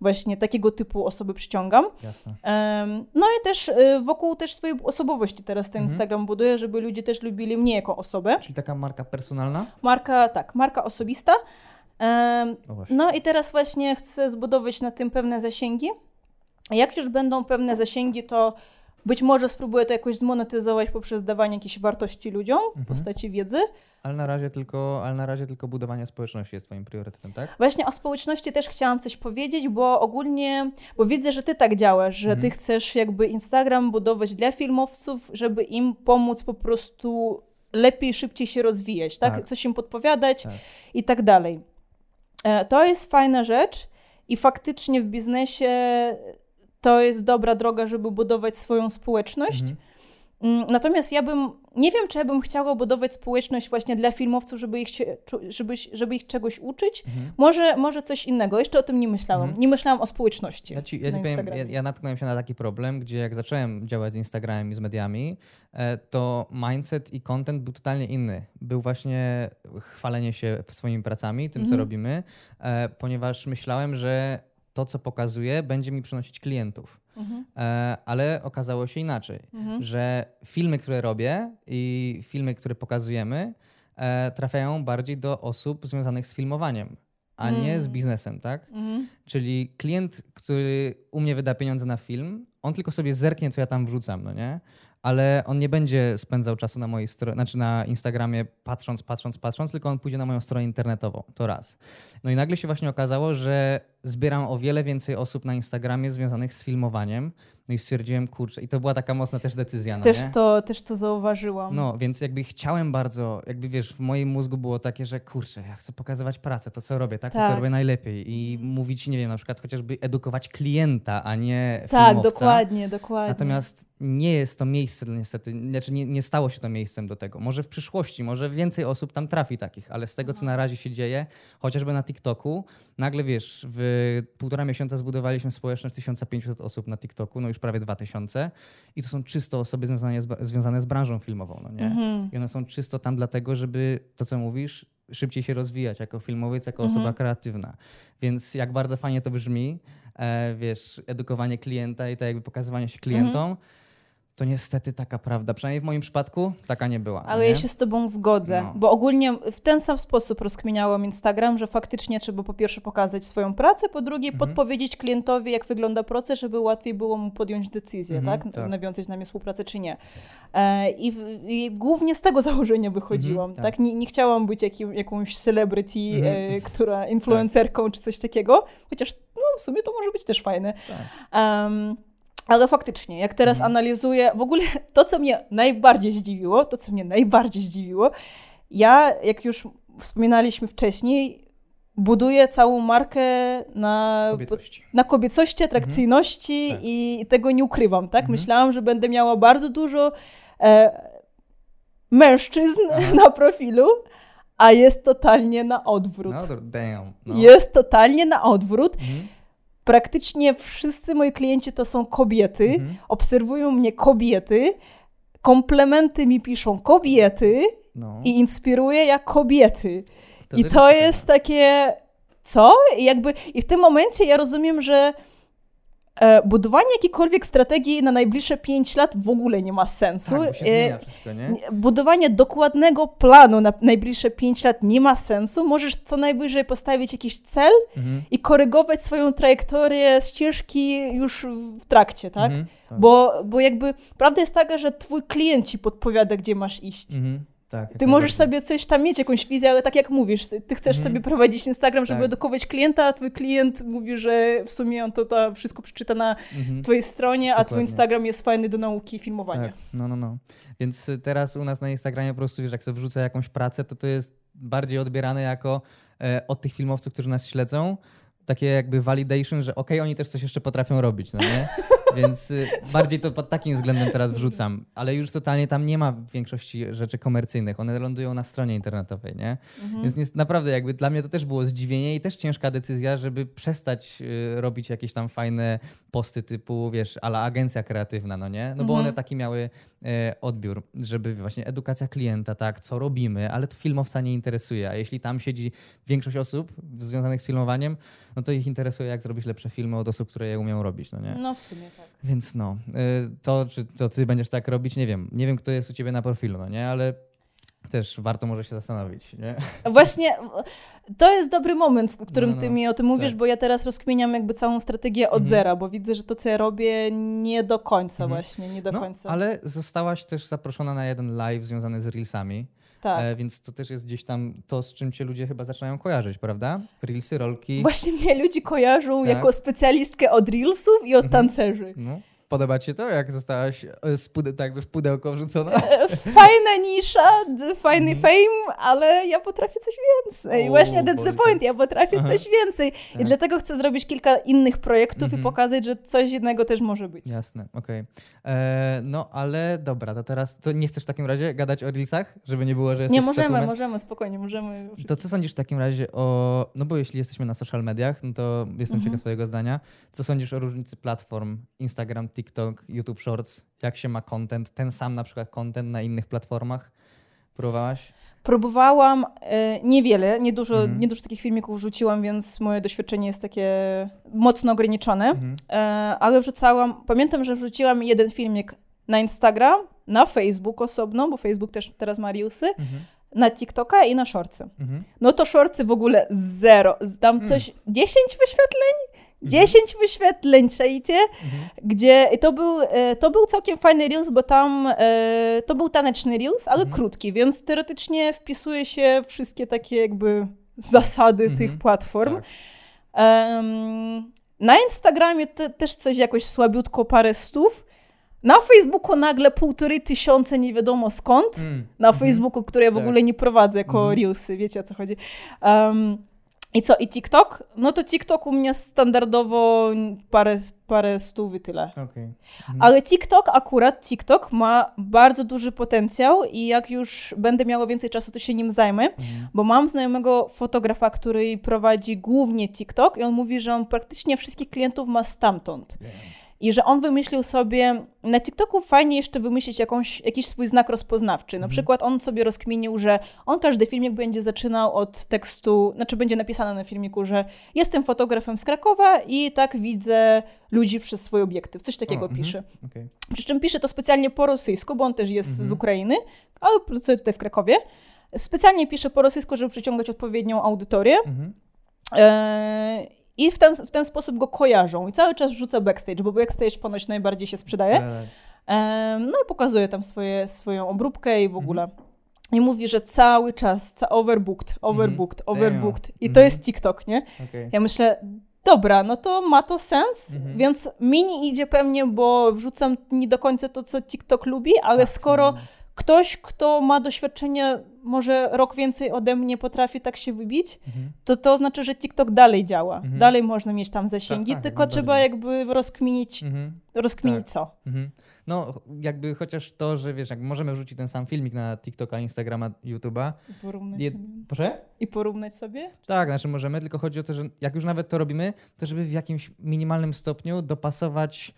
właśnie takiego typu osoby przyciągam. Jasne. Um, no i też y, wokół też swojej osobowości teraz ten mhm. Instagram buduje, żeby ludzie też lubili mnie jako osobę. Czyli taka marka personalna? Marka, tak, marka osobista. No i teraz właśnie chcę zbudować na tym pewne zasięgi. Jak już będą pewne zasięgi, to być może spróbuję to jakoś zmonetyzować poprzez dawanie jakiejś wartości ludziom w mhm. postaci wiedzy. Ale na, razie tylko, ale na razie tylko budowanie społeczności jest Twoim priorytetem, tak? Właśnie o społeczności też chciałam coś powiedzieć, bo ogólnie, bo widzę, że Ty tak działasz, że mhm. Ty chcesz jakby Instagram budować dla filmowców, żeby im pomóc po prostu lepiej, szybciej się rozwijać, tak? tak. Coś im podpowiadać tak. i tak dalej. E, to jest fajna rzecz i faktycznie w biznesie to jest dobra droga, żeby budować swoją społeczność. Mhm. Mm, natomiast ja bym, nie wiem, czy ja bym chciała budować społeczność właśnie dla filmowców, żeby ich, się, żeby, żeby ich czegoś uczyć. Mhm. Może, może coś innego. Jeszcze o tym nie myślałam. Mhm. Nie myślałam o społeczności. Ja, ci, ja, ci powiem, ja, ja natknąłem się na taki problem, gdzie jak zacząłem działać z Instagramem i z mediami, e, to mindset i content był totalnie inny. Był właśnie chwalenie się swoimi pracami, tym, co mhm. robimy, e, ponieważ myślałem, że to, co pokazuję, będzie mi przynosić klientów. Mhm. E, ale okazało się inaczej, mhm. że filmy, które robię i filmy, które pokazujemy, e, trafiają bardziej do osób związanych z filmowaniem, a nie z mm. biznesem, tak? Mhm. Czyli klient, który u mnie wyda pieniądze na film, on tylko sobie zerknie, co ja tam wrzucam, no nie? Ale on nie będzie spędzał czasu na mojej stronie, znaczy na Instagramie patrząc, patrząc, patrząc, tylko on pójdzie na moją stronę internetową. To raz. No i nagle się właśnie okazało, że zbieram o wiele więcej osób na Instagramie związanych z filmowaniem. No i stwierdziłem, kurczę, i to była taka mocna też decyzja. No też, to, też to zauważyłam. No, więc jakby chciałem bardzo, jakby wiesz, w moim mózgu było takie, że kurczę, ja chcę pokazywać pracę, to co robię, tak? tak. To co tak. robię najlepiej i mówić, nie wiem, na przykład chociażby edukować klienta, a nie Tak, filmowca. dokładnie, dokładnie. Natomiast nie jest to miejsce niestety, znaczy nie, nie stało się to miejscem do tego. Może w przyszłości, może więcej osób tam trafi takich, ale z tego, co na razie się dzieje, chociażby na TikToku, nagle wiesz, w półtora miesiąca zbudowaliśmy społeczność 1500 osób na TikToku, no już prawie 2000 i to są czysto osoby związane z, związane z branżą filmową, no nie? Mhm. I one są czysto tam dlatego, żeby to, co mówisz, szybciej się rozwijać jako filmowiec, jako mhm. osoba kreatywna. Więc jak bardzo fajnie to brzmi, e, wiesz, edukowanie klienta i to jakby pokazywanie się klientom, mhm to niestety taka prawda. Przynajmniej w moim przypadku taka nie była. Ale nie? ja się z tobą zgodzę, no. bo ogólnie w ten sam sposób rozkminiałam Instagram, że faktycznie trzeba po pierwsze pokazać swoją pracę, po drugie mhm. podpowiedzieć klientowi, jak wygląda proces, żeby łatwiej było mu podjąć decyzję, mhm, tak? tak? Nawiązać z nami współpracę czy nie. E, i, I, głównie z tego założenia wychodziłam, mhm, tak? tak? Nie, nie, chciałam być jakim, jakąś celebrity, e, mhm. która influencerką tak. czy coś takiego, chociaż no, w sumie to może być też fajne. Tak. Um, ale faktycznie, jak teraz mhm. analizuję, w ogóle to, co mnie najbardziej zdziwiło, to, co mnie najbardziej zdziwiło, ja, jak już wspominaliśmy wcześniej, buduję całą markę na kobiecości, na kobiecości atrakcyjności mhm. tak. i tego nie ukrywam, tak? Mhm. Myślałam, że będę miała bardzo dużo e, mężczyzn Aha. na profilu, a jest totalnie na odwrót. No, damn, no. Jest totalnie na odwrót. Mhm praktycznie wszyscy moi klienci to są kobiety, mhm. obserwują mnie kobiety, komplementy mi piszą kobiety no. i inspiruje jak kobiety. To I to jest takie, co? I jakby, i w tym momencie ja rozumiem, że budowanie jakiejkolwiek strategii na najbliższe 5 lat w ogóle nie ma sensu. Tak, e, wszystko, nie? Budowanie dokładnego planu na najbliższe 5 lat nie ma sensu. Możesz co najwyżej postawić jakiś cel mhm. i korygować swoją trajektorię ścieżki już w trakcie, tak? Mhm, tak? Bo, bo jakby prawda jest taka, że twój klient ci podpowiada, gdzie masz iść. Mhm. Tak, Ty możesz sobie coś tam mieć, jakąś wizję, ale tak jak mówisz, ty ty chcesz Mhm. sobie prowadzić Instagram, żeby Tak. edukować klienta, a twój klient mówi, że w sumie on to, to wszystko przeczyta na Mhm. twojej stronie, a twój. Instagram jest fajny do nauki i filmowania. Tak, no, no, no. Więc y, teraz u nas na Instagramie po prostu, wiesz, jak sobie wrzucę jakąś pracę, to to jest bardziej odbierane jako e, od tych filmowców, którzy nas śledzą, takie jakby validation, że okej, oni też coś jeszcze potrafią robić, no nie? Więc y, bardziej to pod takim względem teraz wrzucam. Ale już totalnie tam nie ma większości rzeczy komercyjnych. One lądują na stronie internetowej, nie? Mhm. Więc jest, naprawdę jakby dla mnie to też było zdziwienie i też ciężka decyzja, żeby przestać y, robić jakieś tam fajne posty typu, wiesz, ala agencja kreatywna, no nie? No bo Mhm. one taki miały e, odbiór, żeby właśnie edukacja klienta, tak, co robimy, ale to filmowca nie interesuje, a jeśli tam siedzi większość osób związanych z filmowaniem, no to ich interesuje, jak zrobić lepsze filmy od osób, które je umieją robić, no nie? No w sumie tak. Więc no, y, to czy to ty będziesz tak robić, nie wiem. Nie wiem, kto jest u ciebie na profilu, no nie? Ale też warto może się zastanowić, nie? Właśnie to jest dobry moment, w którym No, no, ty no. mi o tym mówisz, Tak. bo ja teraz rozkminiam jakby całą strategię od Mhm. zera, bo widzę, że to, co ja robię, nie do końca Mhm. właśnie, nie do no, końca. ale zostałaś też zaproszona na jeden live związany z Reelsami, tak. e, więc to też jest gdzieś tam to, z czym cię ludzie chyba zaczynają kojarzyć, prawda? Reelsy, rolki. Właśnie mnie ludzie kojarzą Tak. jako specjalistkę od reelsów i od Mhm. tancerzy. No. Podoba ci się to, jak zostałaś e, pude- tak jakby w pudełko wrzucona? E, Fajna nisza, fajny Mhm. fame, ale ja potrafię coś więcej. O, Właśnie that's the point, ja potrafię Aha. coś więcej. I Tak. dlatego chcę zrobić kilka innych projektów Mhm. i pokazać, że coś innego też może być. Jasne, okej. E, No, ale dobra, to teraz to nie chcesz w takim razie gadać o Reelsach, żeby nie było, że jesteś Nie, możemy, możemy, spokojnie, możemy. To co sądzisz w takim razie o. No bo jeśli jesteśmy na social mediach, no to jestem Mhm. ciekaw Twojego zdania. Co sądzisz o różnicy platform Instagram, TikTok, YouTube Shorts? Jak się ma content? Ten sam na przykład content na innych platformach? Próbowałaś? Próbowałam e, niewiele, niedużo, Mhm. niedużo takich filmików wrzuciłam, więc moje doświadczenie jest takie mocno ograniczone. Mhm. E, ale wrzucałam, pamiętam, że wrzuciłam jeden filmik na Instagram, na Facebook osobno, bo Facebook też teraz ma Reelsy, Mhm. na TikToka i na Shortsy. Mhm. No to Shortsy w ogóle zero. Tam Mm. coś, 10 wyświetleń? Mhm. 10 wyświetleń, czajcie? Mhm. Gdzie to był, e, to był całkiem fajny Reels, bo tam e, to był taneczny Reels, ale Mhm. krótki, więc teoretycznie wpisuje się wszystkie takie jakby zasady Mhm. tych platform. Tak. Na Instagramie te, też coś jakoś słabiutko, parę stów. Na Facebooku nagle półtorej tysiąca nie wiadomo skąd. Mm. Na Mhm. Facebooku, które ja w Tak. ogóle nie prowadzę jako Mhm. Reelsy, wiecie o co chodzi. Um, I co, i TikTok? No to TikTok u mnie standardowo parę, parę stów i tyle. Okej. Mhm. Ale TikTok, akurat TikTok ma bardzo duży potencjał i jak już będę miała więcej czasu, to się nim zajmę. Mhm. Bo mam znajomego fotografa, który prowadzi głównie TikTok i on mówi, że on praktycznie wszystkich klientów ma stamtąd. I że on wymyślił sobie, na TikToku fajnie jeszcze wymyślić jakąś, jakiś swój znak rozpoznawczy. Na Mhm. przykład on sobie rozkminił, że on każdy filmik będzie zaczynał od tekstu, znaczy będzie napisane na filmiku, że jestem fotografem z Krakowa i tak widzę ludzi przez swój obiektyw. Coś takiego O, mhm. pisze. Okej. Przy czym pisze to specjalnie po rosyjsku, bo on też jest Mhm. z Ukrainy, ale pracuje tutaj w Krakowie. Specjalnie pisze po rosyjsku, żeby przyciągać odpowiednią audytorię. Mhm. Eee, I w ten, w ten sposób go kojarzą. I cały czas rzuca backstage, bo backstage ponoć najbardziej się sprzedaje. Tak. No i pokazuje tam swoje, swoją obróbkę i w ogóle. Mhm. I mówi, że cały czas, ca overbooked, overbooked, Mhm. overbooked. I to Mhm. jest TikTok, nie? Ja myślę, dobra, no to ma to sens, Mhm. więc mi nie idzie pewnie, bo wrzucam nie do końca to, co TikTok lubi, ale Tak, skoro no. Ktoś, kto ma doświadczenie, może rok więcej ode mnie potrafi tak się wybić, Mhm. to to oznacza, że TikTok dalej działa. Mhm. Dalej można mieć tam zasięgi, Tak, tak, tylko trzeba najbardziej. jakby rozkminić, Mhm. rozkminić Tak. co. Mhm. No, jakby chociaż to, że wiesz, jak możemy wrzucić ten sam filmik na TikToka, Instagrama, YouTube'a. I porównać, Je... sobie. Proszę? I porównać sobie? Tak, znaczy możemy, tylko chodzi o to, że jak już nawet to robimy, to żeby w jakimś minimalnym stopniu dopasować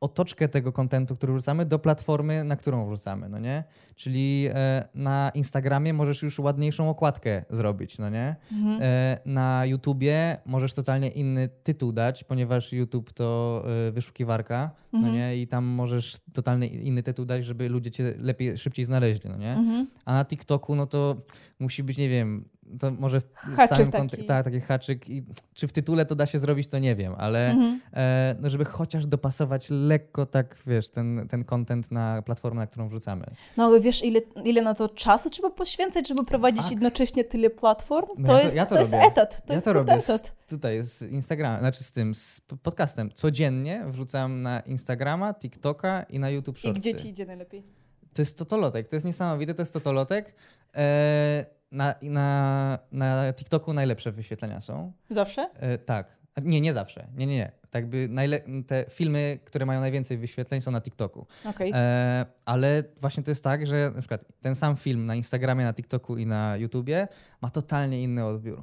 otoczkę tego kontentu, który wrzucamy, do platformy, na którą wrzucamy, no nie? Czyli e, na Instagramie możesz już ładniejszą okładkę zrobić, no nie? Mhm. E, na YouTubie możesz totalnie inny tytuł dać, ponieważ YouTube to e, wyszukiwarka, no Mhm. nie? I tam możesz totalnie inny tytuł dać, żeby ludzie cię lepiej, szybciej znaleźli, no nie? Mhm. A na TikToku, no to musi być, nie wiem, to może w, w samym taki. kontek- tak, taki haczyk. I czy w tytule to da się zrobić, to nie wiem, ale Mhm. e, no żeby chociaż dopasować lekko tak, wiesz, ten, ten content na platformę, na którą wrzucamy. No ale wiesz, ile, ile na to czasu trzeba poświęcać, żeby prowadzić Tak. jednocześnie tyle platform? No to, ja to- jest, ja to to jest etat. To ja jest to robię etat. z, tutaj z Instagrama, znaczy z tym, z podcastem. Codziennie wrzucam na Instagrama, TikToka i na YouTube I Shortsy. gdzie ci idzie najlepiej? To jest totolotek, to jest niesamowite, to jest totolotek. E, na, na, na TikToku najlepsze wyświetlenia są. Zawsze? E, tak. Nie, nie zawsze. Nie, nie, nie. Tak by najle- te filmy, które mają najwięcej wyświetleń są na TikToku. Okej. E, ale właśnie to jest tak, że na przykład ten sam film na Instagramie, na TikToku i na YouTubie ma totalnie inny odbiór.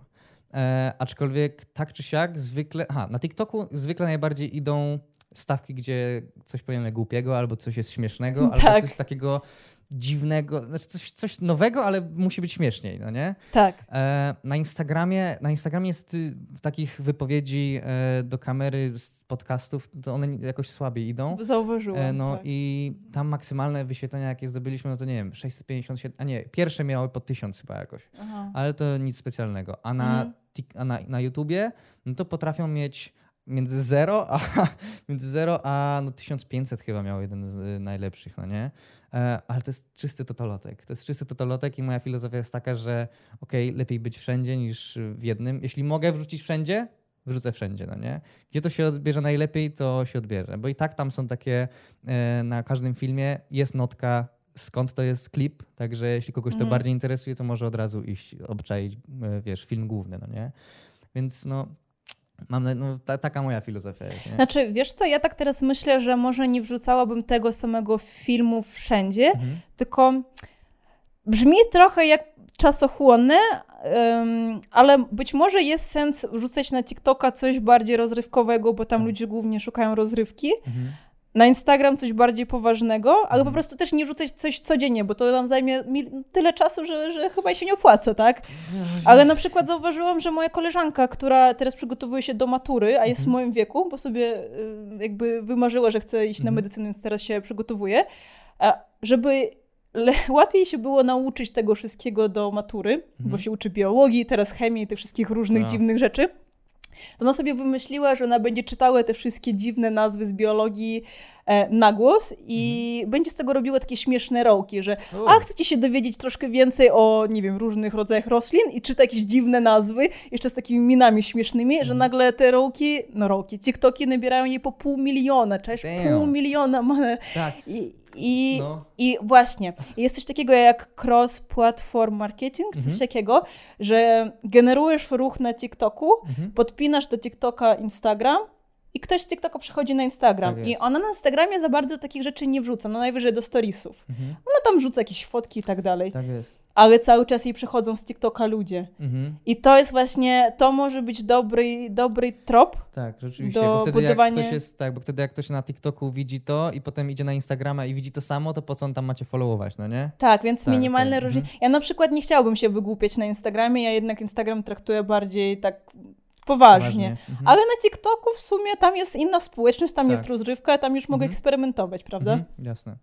E, aczkolwiek tak czy siak zwykle, aha, na TikToku zwykle najbardziej idą wstawki, gdzie coś powiemy głupiego, albo coś jest śmiesznego, albo Tak. coś takiego dziwnego, znaczy coś, coś nowego, ale musi być śmieszniej, no nie? Tak. E, na Instagramie, na Instagramie jest y, takich wypowiedzi e, do kamery z podcastów, to one jakoś słabiej idą. Zauważyłam. E, No tak. i tam maksymalne wyświetlenia, jakie zdobyliśmy, no to nie wiem, 657, a nie, pierwsze miały po 1000 chyba jakoś, Aha. ale to nic specjalnego. A na, Mhm. a na, na YouTubie, no to potrafią mieć między 0 a, między 0 a no 1500 chyba miał jeden z y, najlepszych, no nie? E, ale to jest czysty totolotek. To jest czysty totolotek i moja filozofia jest taka, że okej, lepiej być wszędzie niż w jednym. Jeśli mogę wrzucić wszędzie, wrzucę wszędzie, no nie? Gdzie to się odbierze najlepiej, to się odbierze. Bo i tak tam są takie, e, na każdym filmie jest notka, skąd to jest klip, także jeśli kogoś to Mhm. bardziej interesuje, to może od razu iść, obczaić, e, wiesz, film główny, no nie? Więc no, mam, no ta, taka moja filozofia jest, nie? Znaczy, wiesz co, ja tak teraz myślę, że może nie wrzucałabym tego samego filmu wszędzie, Mhm. tylko brzmi trochę jak czasochłonne, em, ale być może jest sens wrzucać na TikToka coś bardziej rozrywkowego, bo tam Tak. ludzie głównie szukają rozrywki. Mhm. Na Instagram coś bardziej poważnego, ale po Mhm. prostu też nie wrzucać coś codziennie, bo to nam zajmie tyle czasu, że, że chyba się nie opłaca, tak? Ale na przykład zauważyłam, że moja koleżanka, która teraz przygotowuje się do matury, a jest w Mhm. moim wieku, bo sobie y, jakby wymarzyła, że chce iść na Mhm. medycynę, więc teraz się przygotowuje, żeby łatwiej się było nauczyć tego wszystkiego do matury, bo się uczy biologii, teraz chemii i tych wszystkich różnych Tak. dziwnych rzeczy, to ona sobie wymyśliła, że ona będzie czytała te wszystkie dziwne nazwy z biologii e, na głos i będzie z tego robiła takie śmieszne rołki, że U. a chcecie się dowiedzieć troszkę więcej o, nie wiem, różnych rodzajach roślin i czyta jakieś dziwne nazwy, jeszcze z takimi minami śmiesznymi, że Mhm. nagle te rołki, no rołki, TikToki nabierają jej po pół miliona, cześć, pół miliona ma Tak, i, i, no. i właśnie, jest coś takiego jak cross-platform marketing, czy coś Mhm. takiego, że generujesz ruch na TikToku, Mhm. podpinasz do TikToka Instagram i ktoś z TikToka przechodzi na Instagram. Tak I ona na Instagramie za bardzo takich rzeczy nie wrzuca, no najwyżej do storiesów. Mhm. Ona tam rzuca jakieś fotki i tak dalej. Tak jest. Ale cały czas jej przychodzą z TikToka ludzie. Mhm. I to jest właśnie, to może być dobry, dobry trop. Tak, rzeczywiście. do bo wtedy budowania- jak ktoś jest, tak, bo wtedy jak ktoś na TikToku widzi to i potem idzie na Instagrama i widzi to samo, to po co on tam macie followować, no nie? Tak, więc Tak, minimalne różnice. mhm. Ja na przykład nie chciałabym się wygłupiać na Instagramie, ja jednak Instagram traktuję bardziej tak poważnie. Mhm. Ale na TikToku w sumie tam jest inna społeczność, tam Tak. jest rozrywka, tam już mogę Mhm. eksperymentować, prawda? Mhm, jasne.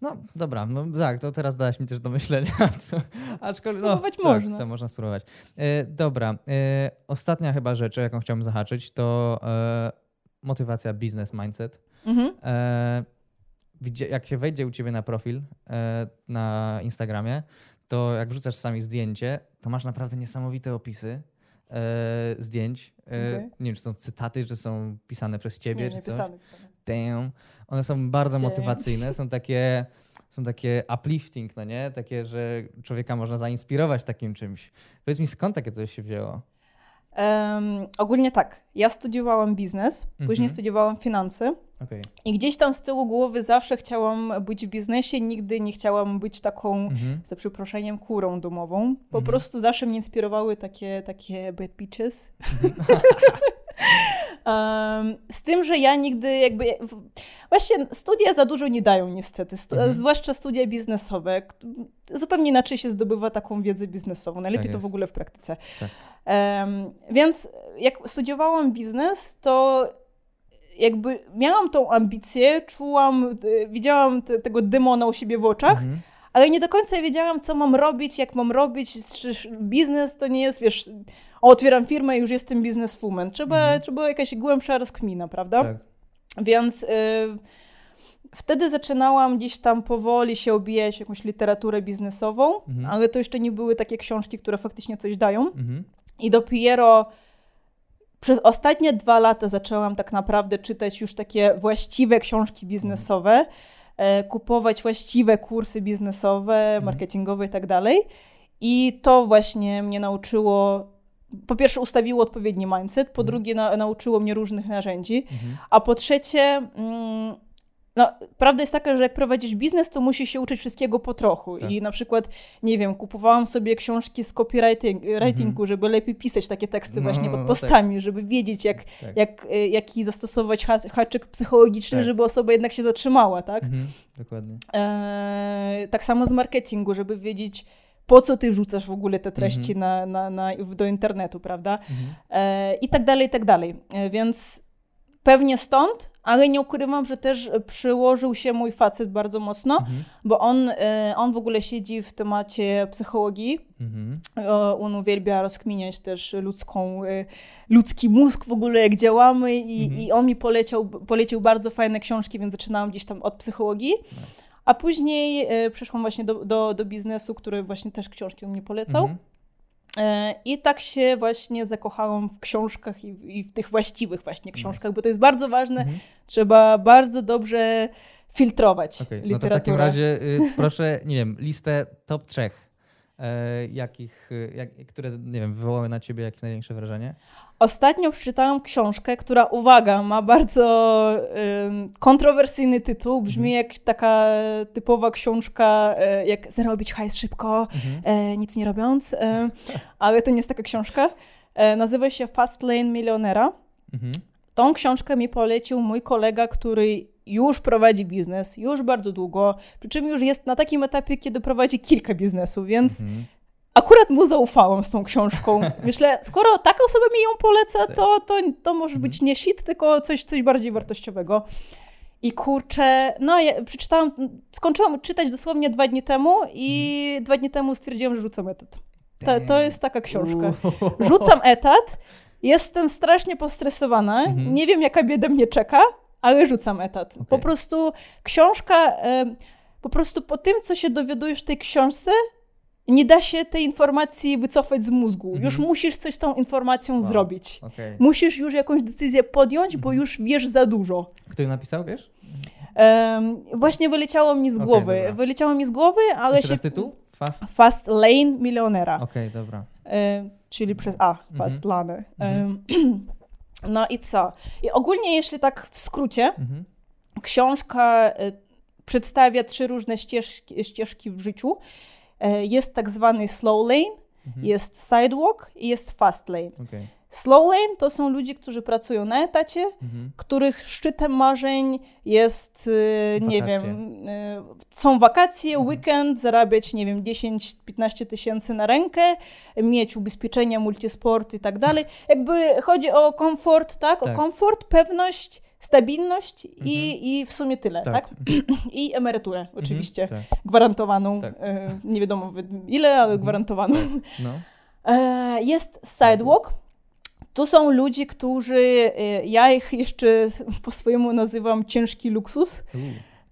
No dobra, no tak, to teraz dałaś mi też do myślenia. Co, aczkolwiek, Spróbować no, można. Tak, to można spróbować. E, dobra, e, ostatnia chyba rzecz, o jaką chciałbym zahaczyć, to e, motywacja business mindset. Mhm. E, jak się wejdzie u ciebie na profil e, na Instagramie, to jak wrzucasz sami zdjęcie, to masz naprawdę niesamowite opisy e, zdjęć. E, Okej. Nie wiem, czy są cytaty, czy są pisane przez ciebie, Nie, czy nie coś. pisane, pisane. Damn. One są bardzo Damn. motywacyjne, są takie, są takie uplifting, no nie? Takie, że człowieka można zainspirować takim czymś. Powiedz mi, skąd takie coś się wzięło? Em, ogólnie tak, ja studiowałam biznes, później Mhm. studiowałam finanse Okej. i gdzieś tam z tyłu głowy zawsze chciałam być w biznesie, nigdy nie chciałam być taką, Mhm. za przeproszeniem, kurą domową. Po Mhm. prostu zawsze mnie inspirowały takie, takie bad bitches. Em, z tym, że ja nigdy jakby. Właśnie studia za dużo nie dają, niestety. Stu, Mhm. Zwłaszcza studia biznesowe. Zupełnie inaczej się zdobywa taką wiedzę biznesową. Najlepiej Tak to w ogóle w praktyce. Tak. Em, więc jak studiowałam biznes, to jakby miałam tą ambicję, czułam, y, widziałam te, tego demona u siebie w oczach, Mhm. ale nie do końca wiedziałam, co mam robić, jak mam robić. Biznes to nie jest, wiesz, otwieram firmę i już jestem bizneswoman. Trzeba, mhm. trzeba jakaś głębsza rozkmina, prawda? Tak. Więc y, wtedy zaczynałam gdzieś tam powoli się obijać jakąś literaturę biznesową, mhm. ale to jeszcze nie były takie książki, które faktycznie coś dają. Mhm. I dopiero przez ostatnie dwa lata zaczęłam tak naprawdę czytać już takie właściwe książki biznesowe, e, kupować właściwe kursy biznesowe, mhm. marketingowe i tak dalej. I to właśnie mnie nauczyło po pierwsze ustawiło odpowiedni mindset, po mhm. drugie na, nauczyło mnie różnych narzędzi, mhm. a po trzecie mm, no, prawda jest taka, że jak prowadzisz biznes, to musisz się uczyć wszystkiego po trochu. Tak. I na przykład, nie wiem, kupowałam sobie książki z copywritingu, mhm. żeby lepiej pisać takie teksty no, właśnie pod no postami, tak. żeby wiedzieć, jak, tak. jak, y, jaki zastosować haczyk psychologiczny, tak. żeby osoba jednak się zatrzymała, tak? Mhm. Dokładnie. E, tak samo z marketingu, żeby wiedzieć, po co ty wrzucasz w ogóle te treści mhm. na, na, na, do internetu, prawda? Mhm. E, I tak dalej, i tak dalej. E, więc pewnie stąd, ale nie ukrywam, że też przyłożył się mój facet bardzo mocno, mhm. bo on, e, on w ogóle siedzi w temacie psychologii. Mhm. On uwielbia rozkminiać też ludzką, e, ludzki mózg w ogóle, jak działamy i, mhm. i on mi poleciał, polecił bardzo fajne książki, więc zaczynałam gdzieś tam od psychologii. A później e, przeszłam właśnie do, do, do biznesu, który właśnie też książki on mnie polecał. Mhm. E, I tak się właśnie zakochałam w książkach i, i w tych właściwych właśnie książkach, bo to jest bardzo ważne. Mhm. Trzeba bardzo dobrze filtrować okay. literaturę. No to w takim razie y, proszę, nie wiem, listę top trzech, jakich, y, jak, które, nie wiem, wywołały na ciebie jakieś największe wrażenie? Ostatnio przeczytałam książkę, która, uwaga, ma bardzo y, kontrowersyjny tytuł. Brzmi mhm. jak taka typowa książka, y, jak zarobić hajs szybko, mhm. y, nic nie robiąc. ale to nie jest taka książka. nazywa się Fast Lane Milionera. Mhm. Tą książkę mi polecił mój kolega, który już prowadzi biznes, już bardzo długo, przy czym już jest na takim etapie, kiedy prowadzi kilka biznesów, więc mhm akurat mu zaufałam z tą książką. Myślę, skoro taka osoba mi ją poleca, tak. to, to, to może być mhm. nie shit, tylko coś, coś bardziej wartościowego. I kurczę, no ja przeczytałam, skończyłam czytać dosłownie dwa dni temu i mhm. dwa dni temu stwierdziłam, że rzucam etat. To, to jest taka książka. Rzucam etat, jestem strasznie postresowana, mhm. nie wiem jaka bieda mnie czeka, ale rzucam etat. Okay. Po prostu książka, po prostu po tym, co się dowiadujesz w tej książce, nie da się tej informacji wycofać z mózgu. Mhm. Już musisz coś z tą informacją wow. zrobić. Okay. Musisz już jakąś decyzję podjąć, bo mhm. już wiesz za dużo. Kto ją napisał, wiesz? Um, właśnie wyleciało mi z okay, głowy. Dobra. Wyleciało mi z głowy, ale Jeszcze się... tytuł? Fast? Fast Lane Milionera. Okej, okay, dobra. Um, czyli przez A, Fast mhm. Lane. Um, no i co? I ogólnie, jeśli tak w skrócie, mhm. książka y, przedstawia trzy różne ścieżki, ścieżki w życiu. E, jest tak zwany slow lane, mhm. jest sidewalk i jest fast lane. Okay. Slow lane to są ludzie, którzy pracują na etacie, mhm. których szczytem marzeń jest, e, nie wiem, e, są wakacje, mhm. weekend, zarabiać, nie wiem, 10-15 tysięcy na rękę, mieć ubezpieczenia, multisport i tak dalej. Jakby chodzi o komfort, tak? tak. O komfort, pewność stabilność mhm. i, i w sumie tyle, tak? tak? I emeryturę mhm, oczywiście, tak. gwarantowaną, tak. E, nie wiadomo ile, ale mhm, gwarantowaną. No. E, jest sidewalk, tu są ludzie, którzy, e, ja ich jeszcze po swojemu nazywam ciężki luksus.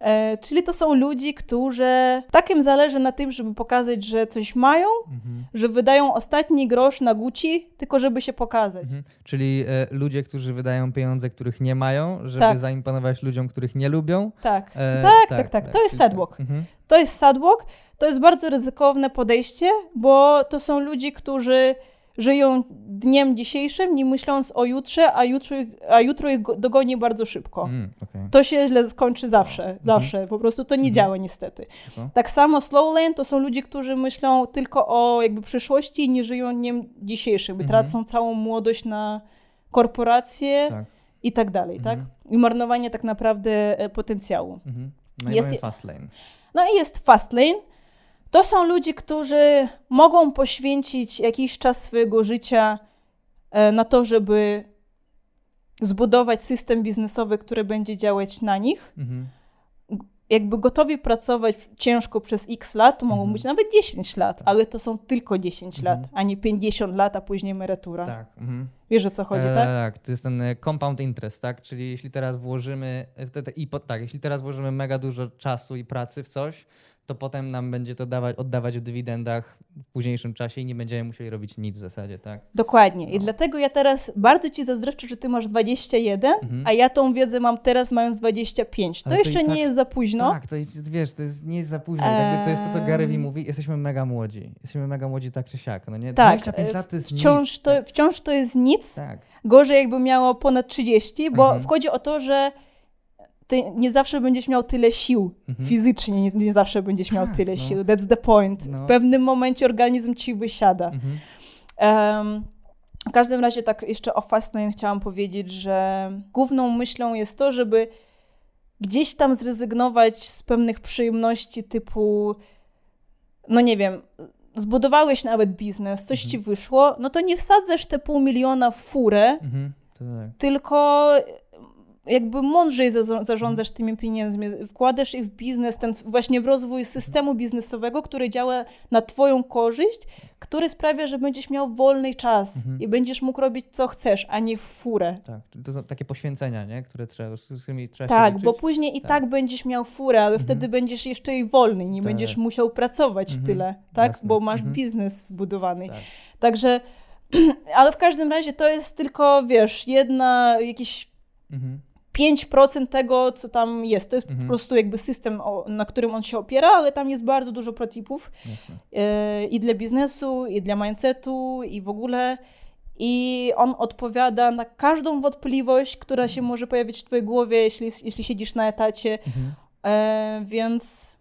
E, czyli to są ludzie, którzy tak im zależy na tym, żeby pokazać, że coś mają, mhm. że wydają ostatni grosz na Gucci, tylko żeby się pokazać. Mhm. Czyli e, ludzie, którzy wydają pieniądze, których nie mają, żeby tak. zaimponować ludziom, których nie lubią. Tak, e, tak, tak, tak, tak, To jest sadwalk. Mhm. To jest sadwalk. To jest bardzo ryzykowne podejście, bo to są ludzie, którzy żyją dniem dzisiejszym, nie myśląc o jutrze, a jutro, a jutro ich dogoni bardzo szybko. Mm, okay. To się źle skończy zawsze, mm zawsze. Po prostu to nie mm działa niestety. Okay. Tak samo slow lane to są ludzie, którzy myślą tylko o jakby przyszłości i nie żyją dniem dzisiejszym, by mhm. tracą całą młodość na korporacje tak. i tak dalej, tak? Mhm. I marnowanie tak naprawdę e, potencjału. Mhm. No jest fast lane. No i jest fast lane. To są ludzie, którzy mogą poświęcić jakiś czas swojego życia e, na to, żeby zbudować system biznesowy, który będzie działać na nich. Mhm. jakby gotowi pracować ciężko przez x lat, to mogą Mhm. być nawet 10 lat, Tak. ale to są tylko 10 Mhm. lat, a nie 50 lat, a później emerytura. Tak. Mhm. Wiesz o co chodzi, E, tak? Tak, to jest ten e, compound interest, tak? Czyli jeśli teraz włożymy, te, te, i po, tak, jeśli teraz włożymy mega dużo czasu i pracy w coś, to potem nam będzie to dawać, oddawać w dywidendach w późniejszym czasie i nie będziemy musieli robić nic w zasadzie, tak? Dokładnie. I No. dlatego ja teraz bardzo ci zazdroszczę, że ty masz 21, Mhm. a ja tą wiedzę mam teraz mając 25. To to jeszcze i tak- nie jest za późno. Tak, to jest, wiesz, to jest, nie jest za późno. Jakby to jest to, co Em. mówi, jesteśmy mega młodzi. Jesteśmy mega młodzi tak czy siak, no nie? Tak, 25 e, lat to jest wciąż, nic. to, wciąż to jest nic. Tak. Gorzej jakby miało ponad 30, bo Mhm. wchodzi o to, że nie zawsze będziesz miał tyle sił. Mhm. Fizycznie nie, nie zawsze będziesz miał Tak, tyle no. sił. That's the point. No. W pewnym momencie organizm ci wysiada. Mhm. Em, w każdym razie tak jeszcze o Fastlane chciałam powiedzieć, że główną myślą jest to, żeby gdzieś tam zrezygnować z pewnych przyjemności typu, no nie wiem, zbudowałeś nawet biznes, coś ci wyszło, no to nie wsadzasz te pół miliona w furę, Mhm. Tak. tylko jakby mądrzej za- zarządzasz tymi pieniędzmi, wkładasz ich w biznes, ten, właśnie w rozwój systemu biznesowego, który działa na twoją korzyść, który sprawia, że będziesz miał wolny czas Mhm. i będziesz mógł robić co chcesz, a nie w furę. Tak, to są takie poświęcenia, nie? które trzeba, z którymi trzeba Tak, liczyć. bo później i Tak. tak. będziesz miał furę, ale Mhm. wtedy będziesz jeszcze i wolny, nie Tak. będziesz musiał pracować Mhm. tyle, tak? Jasne. Bo masz Mhm. biznes zbudowany. Tak. Także, ale w każdym razie to jest tylko, wiesz, jedna, jakiś Mhm. 5% tego, co tam jest. To jest Mhm. po prostu jakby system, na którym on się opiera, ale tam jest bardzo dużo protipów e, i dla biznesu, i dla mindsetu, i w ogóle. I on odpowiada na każdą wątpliwość, która się może pojawić w twojej głowie, jeśli, jeśli siedzisz na etacie. Mhm. E, więc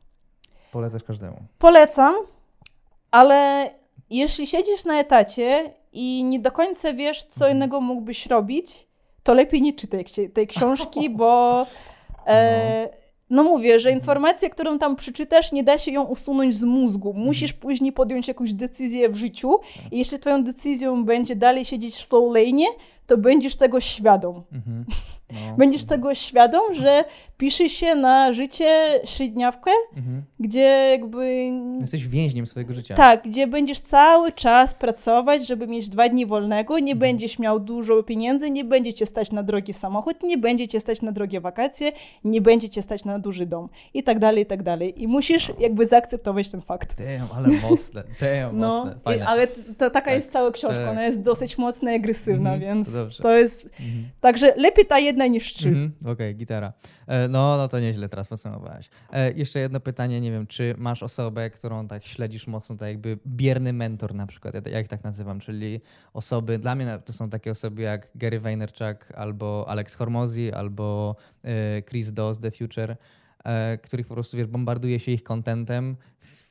Polecasz każdemu. polecam, ale jeśli siedzisz na etacie i nie do końca wiesz, co Mhm. innego mógłbyś robić, to lepiej nie czytaj tej książki, bo e, no. mówię, że informacja, którą tam przeczytasz, nie da się ją usunąć z mózgu. Musisz później podjąć jakąś decyzję w życiu i jeśli twoją decyzją będzie dalej siedzieć w slow lane, to będziesz tego świadom. Mhm. No. Będziesz Mhm. tego świadom, że pisze się na życie średniawkę, Mhm. gdzie jakby Jesteś więźniem swojego życia. tak, gdzie będziesz cały czas pracować, żeby mieć dwa dni wolnego, nie Mhm. będziesz miał dużo pieniędzy, nie będzie cię stać na drogi samochód, nie będzie cię stać na drogie wakacje, nie będzie cię stać na duży dom i tak dalej, i tak dalej. I musisz jakby zaakceptować ten fakt. Damn, ale mocne. Damn, No, mocne. i, Fajne. ale t- to, taka Tak, jest cała książka, tak. ona jest dosyć mocna i agresywna, Mhm, więc dobrze. to jest, Mhm. także lepiej ta jedna niż trzy. Mhm, Okej, gitara. E, no, no to nieźle teraz podsumowałaś. E, jeszcze jedno pytanie, nie wiem, czy masz osobę, którą tak śledzisz mocno, tak jakby bierny mentor na przykład, ja, ich tak nazywam, czyli osoby, dla mnie to są takie osoby jak Gary Vaynerchuk, albo Alex Hormozy, albo e, Chris Doss, The Future, których po prostu, wiesz, bombarduje się ich contentem,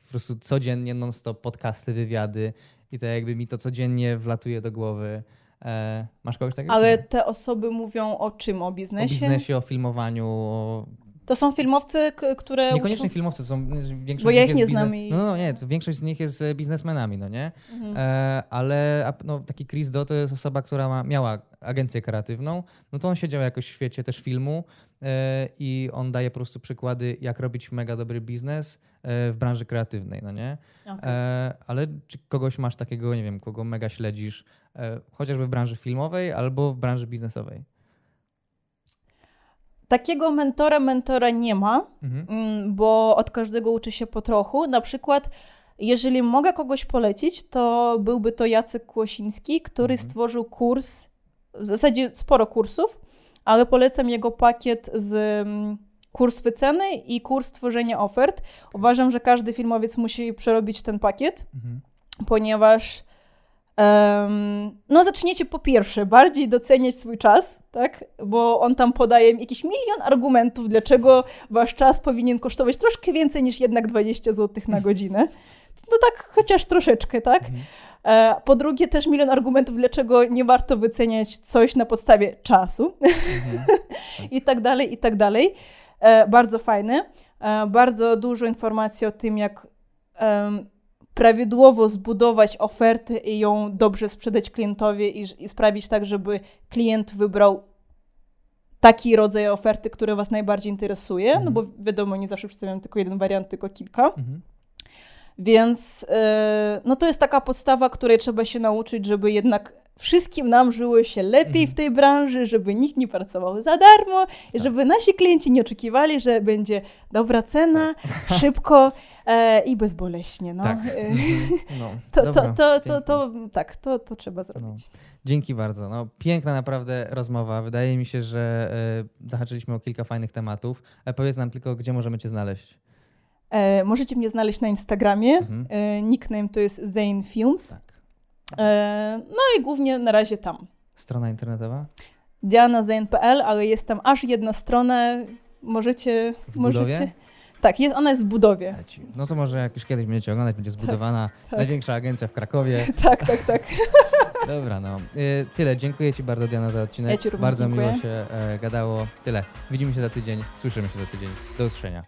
po prostu codziennie non-stop podcasty, wywiady i to jakby mi to codziennie wlatuje do głowy. E, masz kogoś takiego? Ale te osoby mówią o czym? O O biznesie? biznesie, o filmowaniu, o... To są filmowcy, które Niekoniecznie uczą... filmowcy, to są większość Bo ja ich nie znam i- No, no nie, większość z nich jest e, biznesmenami, no nie? Mhm. E, ale no, taki Chris Do to jest osoba, która ma, miała agencję kreatywną, no to on siedział jakoś w świecie też filmu e, i on daje po prostu przykłady, jak robić mega dobry biznes e, w branży kreatywnej, no nie? Okej. E, ale czy kogoś masz takiego, nie wiem, kogo mega śledzisz, chociażby w branży filmowej albo w branży biznesowej? Takiego mentora, mentora nie ma, Mhm. mm, bo od każdego uczy się po trochu. Na przykład, jeżeli mogę kogoś polecić, to byłby to Jacek Kłosiński, który Mhm. stworzył kurs, w zasadzie sporo kursów, ale polecam jego pakiet z mm, kurs wyceny i kurs tworzenia ofert. Uważam, że każdy filmowiec musi przerobić ten pakiet. Mhm. ponieważ no zaczniecie po pierwsze bardziej doceniać swój czas, tak? Bo on tam podaje jakiś milion argumentów, dlaczego wasz czas powinien kosztować troszkę więcej niż jednak 20 zł na godzinę. No tak chociaż troszeczkę, tak? Mhm. E, Po drugie też milion argumentów, dlaczego nie warto wyceniać coś na podstawie czasu Mhm. i tak dalej, i tak dalej. E, bardzo fajny. E, bardzo dużo informacji o tym, jak prawidłowo zbudować ofertę i ją dobrze sprzedać klientowi i, i sprawić tak, żeby klient wybrał taki rodzaj oferty, który Was najbardziej interesuje, Mhm. no bo wiadomo, nie zawsze przedstawiam tylko jeden wariant, tylko kilka. Mhm. Więc e, no to jest taka podstawa, której trzeba się nauczyć, żeby jednak wszystkim nam żyło się lepiej Mhm. w tej branży, żeby nikt nie pracował za darmo i Tak. żeby nasi klienci nie oczekiwali, że będzie dobra cena, szybko e, i bezboleśnie. No. Tak. E, Mhm. No, To, to, to, to, to, tak, to, to trzeba zrobić. Dzięki bardzo. No, piękna naprawdę rozmowa. Wydaje mi się, że e, zahaczyliśmy o kilka fajnych tematów. E, powiedz nam tylko, gdzie możemy Cię znaleźć. E, możecie mnie znaleźć na Instagramie. Mhm. E, nickname to jest Zane Films. Tak. E, no i głównie na razie tam. Strona internetowa? dianazane.pl, ale jest tam aż jedna strona. Możecie. W możecie. budowie? Tak, jest, ona jest w budowie. No to może jak już kiedyś będziecie oglądać, będzie zbudowana tak. największa agencja w Krakowie. Tak, tak, tak. Dobra, no. Y, tyle. Dziękuję Ci bardzo, Diana, za odcinek. Ja ci również bardzo dziękuję. miło się e, gadało. Tyle. Widzimy się za tydzień, słyszymy się za tydzień. Do usłyszenia.